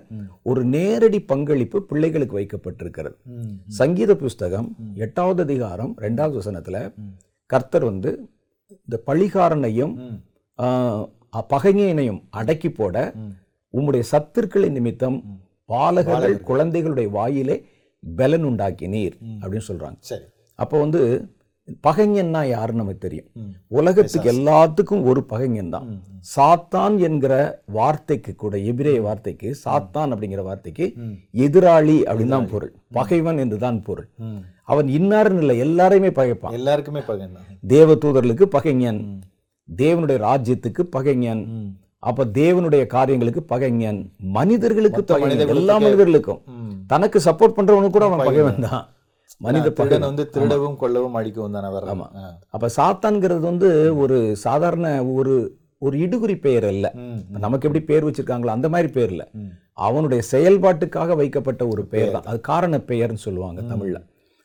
ஒரு நேரடி பங்களிப்பு பிள்ளைகளுக்கு வைக்கப்பட்டிருக்கிறது. சங்கீத புஸ்தகம் எட்டாவது அதிகாரம் ரெண்டாவது வசனத்துல கர்த்தர் வந்து இந்த பழிகாரனையும் பகைஞனையும் அடக்கி போட உம்முடைய சத்துருக்களின் நிமித்தம் பாலகர்கள் குழந்தைகளுடைய வாயிலே பலன் உண்டாக்கினீர் அப்படின்னு சொல்றாங்க. சரி. அப்போ வந்து பகைஞன்னா யாருன்னு நமக்கு தெரியும். உலகத்துக்கு எல்லாத்துக்கும் ஒரு பகைஞன் தான். சாத்தான் என்கிற வார்த்தைக்கு கூட எபிரேய வார்த்தைக்கு சாத்தான் அப்படிங்கிற வார்த்தைக்கு எதிராளி அப்படின்னு தான் பொருள். பகைவன் என்று தான் பொருள் அவன் இன்னாருன்னு இல்லை எல்லாரையுமே பகைப்பான். எல்லாருக்குமே பகன் தான். தேவ தூதர்களுக்கு பகைஞன் தேவனுடைய ராஜ்யத்துக்கு பகைஞன். அப்ப தேவனுடைய காரியங்களுக்கு பகைஞன். மனிதர்களுக்கு எல்லா மனிதர்களுக்கும். தனக்கு சப்போர்ட் பண்றவனுக்கு கூட அவன் பகைவன். தான். மனித பகைவன். வந்து திருடவும் கொல்லவும் அடிக்கவும் தானே வர்றான். ஆ. அப்ப சாத்தான்ங்கிறது வந்து ஒரு சாதாரண ஒரு ஒரு இடுகுறி பெயர் அல்ல. நமக்கு எப்படி பேர் வச்சிருக்காங்களோ அந்த மாதிரி பேர் இல்ல. அவனுடைய செயல்பாட்டுக்காக வைக்கப்பட்ட ஒரு பெயர் தான். அது காரண பெயர்னு சொல்லுவாங்க தமிழ்ல.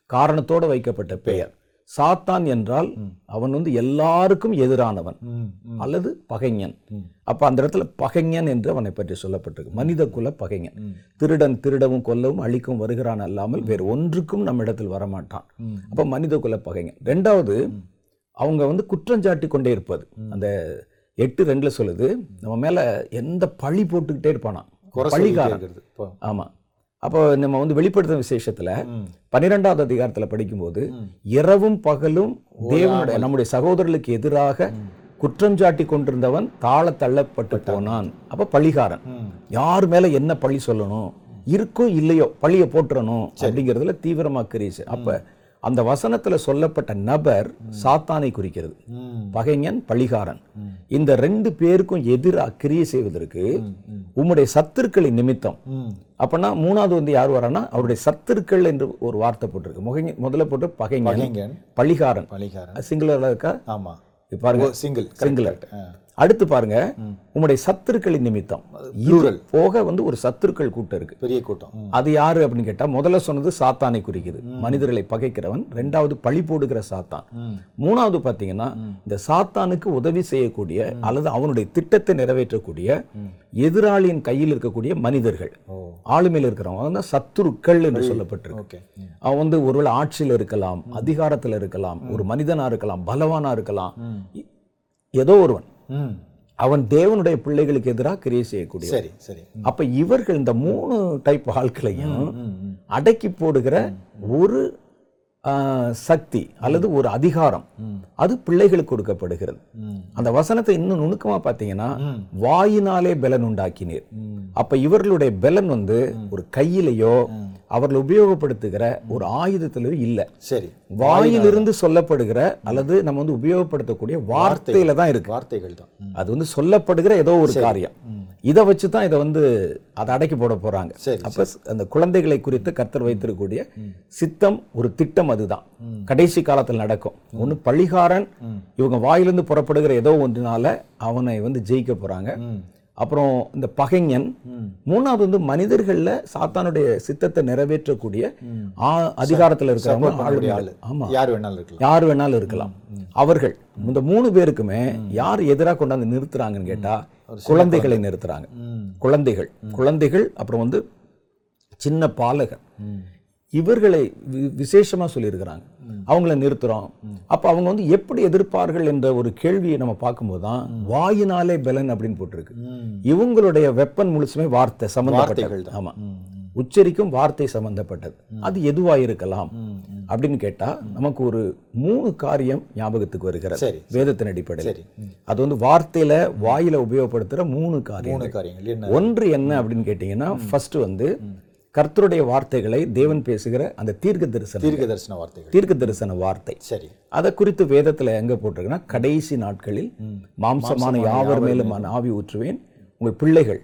காரணத்தோட வைக்கப்பட்ட பெயர். சாத்தான் என்றால் அவன் வந்து எல்லாருக்கும் எதிரானவன் அல்லது பகைஞன். அப்ப அந்த இடத்துல பகைஞன் என்று அவனை பற்றி சொல்லப்பட்டிருக்கு. மனித குல பகைஞன். திருடன் திருடவும் கொல்லவும் அழிக்கவும் வருகிறான் அல்லாமல் வேறு ஒன்றுக்கும் நம்ம இடத்தில் வரமாட்டான் அப்ப மனித குல பகைஞன். ரெண்டாவது அவங்க வந்து குற்றஞ்சாட்டி கொண்டே இருப்பது. அந்த எட்டு ரெண்டுல சொல்லுது நம்ம மேல எந்த பழி போட்டுக்கிட்டே இருப்பானா? பழிகாரன் ஆமா. அப்போ நம்ம வந்து வெளிப்படுத்தும் விசேஷத்துல பன்னிரெண்டாவது அதிகாரத்துல படிக்கும்போது இரவும் பகலும் தேவனுடைய நம்முடைய சகோதரர்களுக்கு எதிராக குற்றம் சாட்டி கொண்டிருந்தவன் தாழ தள்ளப்பட்டு போனான். அப்ப பழிகாரன். யார் மேல என்ன பழி சொல்லணும்? இருக்கோ இல்லையோ பழிய போட்டுறணும் அப்படிங்கிறதுல தீவிரமா கிரீஸ். அப்ப அந்த வசனத்துல சொல்லப்பட்ட நபர் சாத்தானை குறிக்கிறது. பகைஞன் பழிகாரன். இந்த ரெண்டு பேருக்கும் எதிராக கிரியை செய்வதற்கு உம்முடைய சத்துருக்களின் நிமித்தம். ம் அப்பனா மூணாவது வந்து யார் வரானா அவருடைய சத்துருக்கள் என்று ஒரு வார்த்தை போட்டிருக்கு. முகங்க முதல்ல போட்டு பகைஞன் பழிகாரன். பலிகாரன் சிங்குலர்ல இருக்கா? ஆமா. இப்ப பாருங்க. Single Singular. அடுத்து பாருங்க உம்முடைய சத்துருக்களின் நிமித்தம். போக வந்து ஒரு சத்துருக்கள் கூட்டம் இருக்கு. பெரிய கூட்டம். அது யாரு அப்படின்னு கேட்டா முதல்ல சொன்னது சாத்தானை குறிக்குது. மனிதர்களை பகைக்கிறவன் ரெண்டாவது பழி போடுகிற சாத்தான். மூணாவது பாத்தீங்கன்னா இந்த சாத்தானுக்கு உதவி செய்யக்கூடிய அல்லது அவனுடைய திட்டத்தை நிறைவேற்றக்கூடிய எதிராளியின் கையில் இருக்கக்கூடிய மனிதர்கள். ஆளுமையில் இருக்கிறவங்க வந்து சத்துருக்கள் என்று சொல்லப்பட்டிருக்கு. அவன் வந்து ஒருவேளை ஆட்சியில் இருக்கலாம் அதிகாரத்தில் இருக்கலாம் ஒரு மனிதனா இருக்கலாம் பலவானா இருக்கலாம் ஏதோ ஒருவன். அவன் தேவனுடைய பிள்ளைகளுக்கு எதிராக கிரியை செய்யக்கூடிய சரி சரி. அப்ப இவர்கள் இந்த மூணு டைப் ஆட்களையும் அடக்கி போடுகிற ஒரு சக்தி அல்லது ஒரு அதிகாரம் அது பிள்ளைகளுக்கு கொடுக்கப்படுகிறது. அந்த வசனத்தை இன்னும் நுணுக்கமா பார்த்தீங்கன்னா வாயினாலே பலன் உண்டாக்கினீர். அப்ப இவர்களுடைய பலன் வந்து ஒரு கையிலேயோ அவர்கள் உபயோகப்படுத்துகிற ஒரு ஆயுதத்திலோ இல்ல. சரி. வாயிலிருந்து சொல்லப்படுகிற அல்லது நம்ம வந்து உபயோகப்படுத்தக்கூடிய வார்த்தையில தான் இருக்கு. வார்த்தைகள் தான். அது வந்து சொல்லப்படுகிற ஏதோ ஒரு காரியம். இதை வச்சு தான் இதை வந்து அதை அடக்கி போட போறாங்க. சரி, அப்ப அந்த குழந்தைகளை குறித்து கர்த்தர் வைத்திருக்கக்கூடிய சித்தம் ஒரு திட்டம் அதுதான். கடைசி காலத்தில் நடக்கும். ஒண்ணு பழிகாரன் இவங்க வாயிலிருந்து புறப்படுகிற ஏதோ ஒன்றினால அவனை வந்து ஜெயிக்க போறாங்க. அப்புறம் இந்த பகைஞன். மூணாவது வந்து மனிதர்கள்ல சாத்தானுடைய சித்தத்தை நிறைவேற்றக்கூடிய அதிகாரத்துல இருக்கிறவங்க ஆமா. யார் வேணாலும் இருக்கலாம். யார் வேணாலும் இருக்கலாம். அவர்கள். இந்த மூணு பேருக்குமே யார் எதிராக கொண்டாந்து நிறுத்துறாங்கன்னு கேட்டா குழந்தைகளை நிறுத்துறாங்க. குழந்தைகள். குழந்தைகள் அப்புறம் வந்து சின்ன பாலகர் இவர்களை விசேஷமா சொல்லியிருக்கிறாங்க. அவங்கள நிறுத்துறோம். அப்ப அவங்க வந்து எப்படி எதிர்ப்பார்கள் என்ற ஒரு கேள்வியை நம்ம பார்க்கும்போது தான் வாயினாலே பலன் அப்படின்னு போட்டிருக்கு. இவங்களுடைய வெப்பன் முழுசுமே வார்த்தை வார்த்தைகள் சம்பந்தப்பட்டது தான். ஆமா. ம் உச்சரிக்கும் வார்த்தை சம்பந்தப்பட்டது. அது எதுவா இருக்கலாம் அப்படின்னு கேட்டா நமக்கு ஒரு மூணு காரியம் ஞாபகத்துக்கு வருகிறது. வேதத்தின் அடிப்படையில். அது வந்து வார்த்தையில வாயில உபயோகப்படுத்துற மூணு காரியம் ஒன்று என்ன அப்படின்னு கேட்டீங்கன்னா ஃபர்ஸ்ட் வந்து கர்த்தருடைய வார்த்தைகளை தேவன் பேசுகிற அந்த தீர்க்க தரிசனம் தீர்க்க தரிசன வார்த்தைகள். தீர்க்க தரிசன வார்த்தை. சரி. அதை குறித்து வேதத்துல எங்க போட்டிருக்குன்னா கடைசி நாட்களில் மாம்சமான யாவர் மேலும் ஆவி ஊற்றுவேன். உங்கள் பிள்ளைகள்.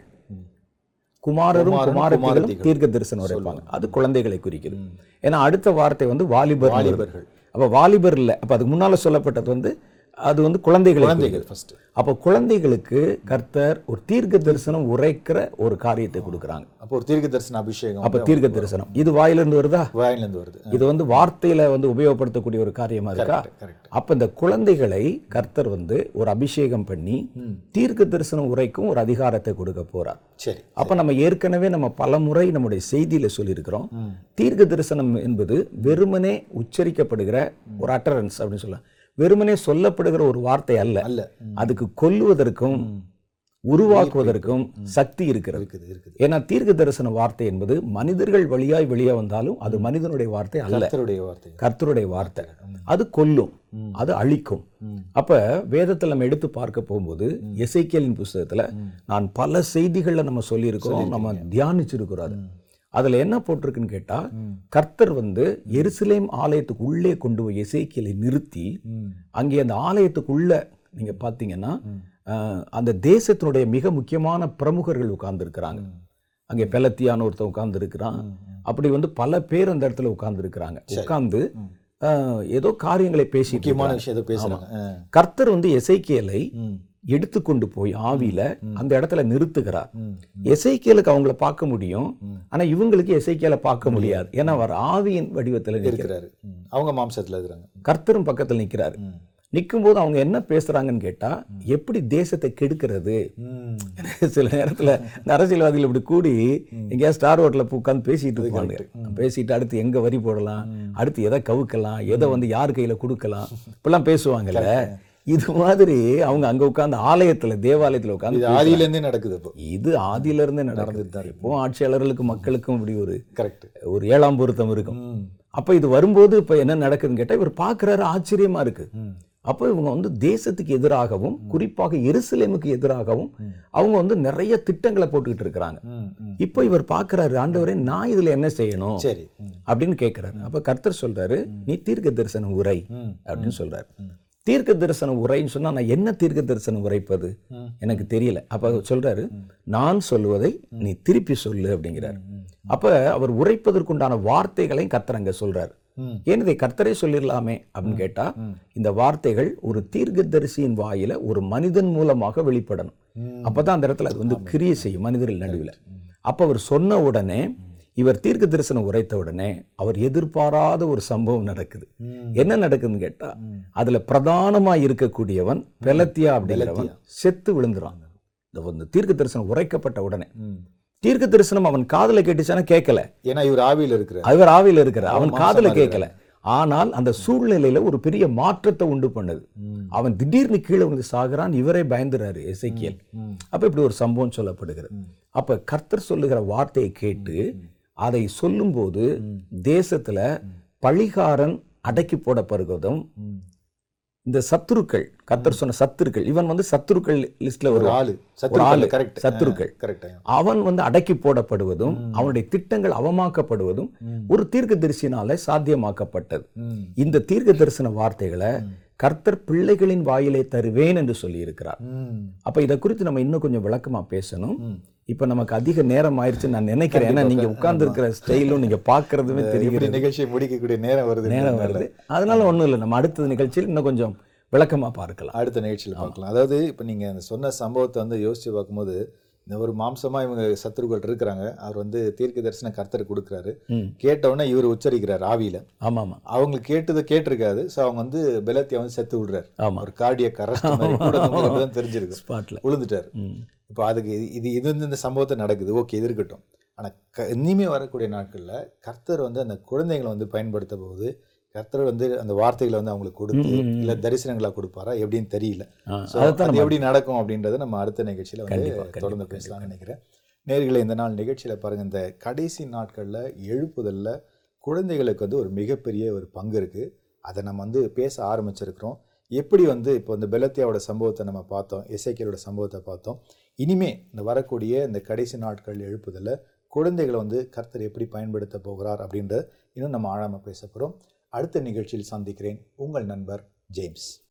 குமாரரும் குமாரத்திகளும் தீர்க்க தரிசனம் உரைப்பாங்க அது குழந்தைகளை குறிக்குது. ஏன்னா அடுத்த வார்த்தை வந்து வாலிபர் வாலிபர்கள். அப்ப வாலிபர் இல்ல. அப்ப அதுக்கு முன்னால சொல்லப்பட்டது வந்து அது வந்து குழந்தைகளை. குழந்தைகள் ஃபர்ஸ்ட் அப்போ குழந்தைகளுக்கு கர்த்தர் ஒரு தீர்க்க தரிசனம் உரைக்கிற ஒரு காரியத்தை கொடுக்குறாங்க. அப்போ ஒரு தீர்க்க தரிசன அபிஷேகம் அப்ப தீர்க்க தரிசனம் இது வாயிலிருந்து வருதா? வாயிலிருந்து வருது. இது வந்து வார்த்தையில வந்து உபயோகப்படுத்தக்கூடிய ஒரு காரியமா இருக்கா? அப்ப இந்த குழந்தைகளை கர்த்தர் வந்து ஒரு அபிஷேகம் பண்ணி தீர்க்க தரிசனம் உரைக்கும் ஒரு அதிகாரத்தை கொடுக்க போறார். சரி அப்ப நம்ம ஏற்கனவே நம்ம பலமுறை நம்முடைய செய்தியில சொல்லியிருக்கிறோம். தீர்க்க தரிசனம் என்பது வெறுமனே உச்சரிக்கப்படுகிற ஒரு அட்டரன்ஸ் அப்படின்னு சொல்லலாம். வெறுமனே சொல்லப்படுகிற ஒரு வார்த்தை அல்ல. அல்ல. அதுக்கு கொல்லுவதற்கும் உருவாக்குவதற்கும் சக்தி இருக்கிறது. ஏன்னா தீர்க்க தரிசன வார்த்தை என்பது மனிதர்கள் வழியாய் வெளியே வந்தாலும் அது மனிதனுடைய வார்த்தை அல்ல. கர்த்தருடைய வார்த்தை. கர்த்தருடைய வார்த்தை. அது கொல்லும். அது அழிக்கும். அப்ப வேதத்துல நம்ம எடுத்து பார்க்க போகும்போது எசைக்கியலின் புஸ்தகத்துல நான் பல செய்திகள்ல நம்ம சொல்லியிருக்கிறோம் நம்ம தியானிச்சிருக்கிறோம். அதுல என்ன போட்டிருக்குன்னு கேட்டா கர்த்தர் வந்து எருசலேம் ஆலயத்துக்கு உள்ளே கொண்டு போய் எசேக்கியலை நிறுத்தி அங்கே அந்த ஆலயத்துக்குள்ள நீங்க பார்த்தீங்கன்னா அந்த தேசத்தினுடைய மிக முக்கியமான பிரமுகர்கள் உட்கார்ந்துருக்கிறாங்க. அங்கே பெலத்தியான ஒருத்தன் உட்கார்ந்து இருக்கிறான் அப்படி வந்து பல பேர் அந்த இடத்துல உட்கார்ந்து இருக்கிறாங்க உட்கார்ந்து ஏதோ காரியங்களை பேசிட்டு முக்கியமான. விஷயத்தை பேசுறாங்க. ஆ. கர்த்தர் வந்து எசைக்கியலை ம். எடுத்துக்கொண்டு போய் ஆவியில அந்த இடத்துல நிறுத்துகிறார். எசைக்கியலுக்கு அவங்கள பார்க்க முடியும். ஆனா இவங்களுக்கு எசைக்கியலை பார்க்க முடியாது. ஏன்னா அவர் ஆவியின் வடிவத்துல நிற்கிறார் இருக்கிறாரு. அவங்க மாம்சத்துல இருக்கிறாங்க. கர்த்தரும் பக்கத்துல நிக்கிறாரு. ம். நிக்கும்போது அவங்க என்ன பேசுறாங்கன்னு கேட்டா எப்படி தேசத்தை கெடுக்கிறது? *laughs* சில நேரத்துல இந்த அரசியல்வாதிகள் இப்படி கூடி எங்கேயாவது ஸ்டார் ஹோட்டல்ல உட்காந்து பேசிட்டு இருப்பாங்க. பேசிட்டு அடுத்து எங்க வரி போடலாம்? அடுத்து எதை கவுக்கலாம்? எதை வந்து யார் கையில கொடுக்கலாம்? இப்பெல்லாம் பேசுவாங்கல்ல. இது மாதிரி அவங்க அங்க உட்கார்ந்து ஆலயத்துல தேவாலயத்துல இது உட்கார்ந்து ஆதியில இருந்தே நடக்குது இப்போ. இது ஆதியில இருந்தே நடந்துட்டு தான் இப்போ ஆட்சியாளர்களுக்கும் மக்களுக்கும் இப்படி ஒரு கரெக்ட் ஒரு ஏழாம் பொருத்தம் இருக்கும். அப்ப இது வரும்போது இப்ப என்ன நடக்குதுன்னு கேட்டா இவர் பார்க்கறாரு ஆச்சரியமா இருக்கு. அப்போ இவங்க வந்து தேசத்துக்கு எதிராகவும் குறிப்பாக எருசலேமுக்கு எதிராகவும் அவங்க வந்து நிறைய திட்டங்களை போட்டுக்கிட்டு இருக்கிறாங்க. இப்போ இவர் பார்க்கறாரு ஆண்டவரே நான் இதுல என்ன செய்யணும் சரி. அப்படின்னு கேட்கிறாரு அப்ப கர்த்தர் சொல்றாரு நீ தீர்க்க தரிசனம் உரை அப்படின்னு சொல்றாரு. தீர்க்க தரிசனம் உரைன்னு சொன்னா நான் என்ன தீர்க்க தரிசனம் உரைப்பது. எனக்கு தெரியல. அப்ப சொல்றாரு நான் சொல்லுவதை நீ திருப்பி சொல்லு அப்படிங்கிறாரு. அப்ப அவர் உரைப்பதற்குண்டான வார்த்தைகளையும் சொல்றாரு. ம். ஏன் இதை கர்த்தரே சொல்லிடலாமே? அப்படின்னு கேட்டா இந்த வார்த்தைகள் ஒரு தீர்க்கதரிசியின் வாயில ஒரு மனிதன் மூலமாக வெளிப்படணும். அப்பதான் அந்த இடத்துல அது வந்து கிரியை செய்யும் மனிதர்கள் நடுவில். அப்ப அவர் சொன்ன உடனே இவர் தீர்க்க தரிசனம் உரைத்த உடனே அவர் எதிர்பாராத ஒரு சம்பவம் நடக்குது. என்ன நடக்குதுன்னு கேட்டா அதுல பிரதானமா இருக்கக்கூடியவன் பெலத்தியா அப்படிங்கிறவன் செத்து விழுந்துறான். இந்த தீர்க்க தரிசனம் உரைக்கப்பட்ட உடனே. தீர்க்க தரிசனம் அவன் காதுல கேட்டுச்சானா கேட்கல ஏன்னா இவர் ஆவியில் இருக்கிறார். அவர் ஆவியில் இருக்கிற அவன் காதுல இருக்கிறார். கேட்கல ஆனால் அந்த சூழ்நிலையில ஒரு பெரிய மாற்றத்தை உண்டு பண்ணுது. அவன் திடீர்னு கீழே வந்து சாகுறான் இவரே பயந்துறாரு எசேக்கியேல். ம். அப்ப இப்படி ஒரு சம்பவம் சொல்லப்படுகிறது. அப்ப கர்த்தர் சொல்லுகிற வார்த்தையை கேட்டு அதை சொல்லும்போது தேசத்துல பழிகாரன் அடக்கி போடப்படுவதும். இந்த சத்துருக்கள் கர்த்தர் சொன்ன சத்துருக்கள் இவன் வந்து சத்துருக்கள் லிஸ்ட்ல ஒரு ஆளு. ஆளு. கரெக்ட் சத்துருக்கள். கரெக்ட் அவன் வந்து அடக்கி போடப்படுவதும் அவனுடைய திட்டங்கள் அவமாக்கப்படுவதும் ஒரு தீர்க்க தரிசினால சாத்தியமாக்கப்பட்டது. இந்த தீர்க்க தரிசன வார்த்தைகளை கர்த்தர் பிள்ளைகளின் வாயிலே தருவேன் என்று சொல்லி இருக்கிறார் ம். அப்ப இதை குறித்து நம்ம இன்னும் கொஞ்சம் விளக்கமா பேசணும். இப்ப நமக்கு அதிக நேரம் ஆயிடுச்சு நான் நினைக்கிறேன். ஏன்னா நீங்க உட்கார்ந்து இருக்கிற ஸ்டைலும் நீங்க பாக்குறதுமே தெரிகிறது. நிகழ்ச்சியை முடிக்கக்கூடிய நேரம் வருது நேரம் வருது. அதனால ஒண்ணும் இல்லை. நம்ம அடுத்த நிகழ்ச்சியில் இன்னும் கொஞ்சம் விளக்கமா பார்க்கலாம். அடுத்த நிகழ்ச்சியில் பார்க்கலாம். அதாவது இப்போ நீங்கள் அந்த சொன்ன சம்பவத்தை வந்து யோசிச்சு பார்க்கும்போது இந்த ஒரு மாம்சமா இவங்க சத்துருக்கள் இருக்கிறாங்க. அவர் வந்து தீர்க்க தரிசன கர்த்தர் கொடுக்குறாரு. கேட்டவுடனே இவர் உச்சரிக்கிறார் ஆவியில. ஆமா ஆமா அவங்களுக்கு கேட்டதை கேட்டிருக்காது. ஸோ அவங்க வந்து பெலத்தியா வந்து செத்து விடுறாரு. ஆமா. ஒரு கார்டிய கரஸ்ட் மாதிரி கூட நம்மளுக்கு *laughs* தான் தெரிஞ்சிருக்கு ஸ்பாட்ல விழுந்துட்டார். இப்போ அதுக்கு இது- இது இந்த சம்பவத்தை நடக்குது. ஓகே இது இருக்கட்டும். ஆனால் க இனிமே வரக்கூடிய நாட்களில் கர்த்தர் வந்து அந்த குழந்தைங்களை வந்து பயன்படுத்த போகுது. கர்த்தர் வந்து அந்த வார்த்தைகளை வந்து அவங்களுக்கு கொடுத்து. இல்லை தரிசனங்களா கொடுப்பாரா? எப்படின்னு தெரியல. ஸோ அது எப்படி நடக்கும் அப்படின்றத நம்ம அடுத்த நிகழ்ச்சியில் வந்து தொடர்ந்து பேசலாம்னு நினைக்கிறேன். நேர்களை இந்த நாள் நிகழ்ச்சியில் பாருங்கள் இந்த கடைசி நாட்களில் எழுப்புதலில் குழந்தைகளுக்கு வந்து ஒரு மிகப்பெரிய ஒரு பங்கு இருக்குது அதை நம்ம வந்து பேச ஆரம்பிச்சிருக்கிறோம். எப்படி வந்து இப்போ இந்த பெலத்தியாவோட சம்பவத்தை நம்ம பார்த்தோம் எசைக்கியலோட சம்பவத்தை பார்த்தோம். இனிமே இந்த வரக்கூடிய இந்த கடைசி நாட்கள் எழுப்புதலில் குழந்தைகளை வந்து கர்த்தர் எப்படி பயன்படுத்த போகிறார் அப்படின்றத இன்னும் நம்ம ஆழமாக பேச போகிறோம் அடுத்த நிகழ்ச்சியில் சந்திக்கிறேன். உங்கள் நண்பர் ஜேம்ஸ்.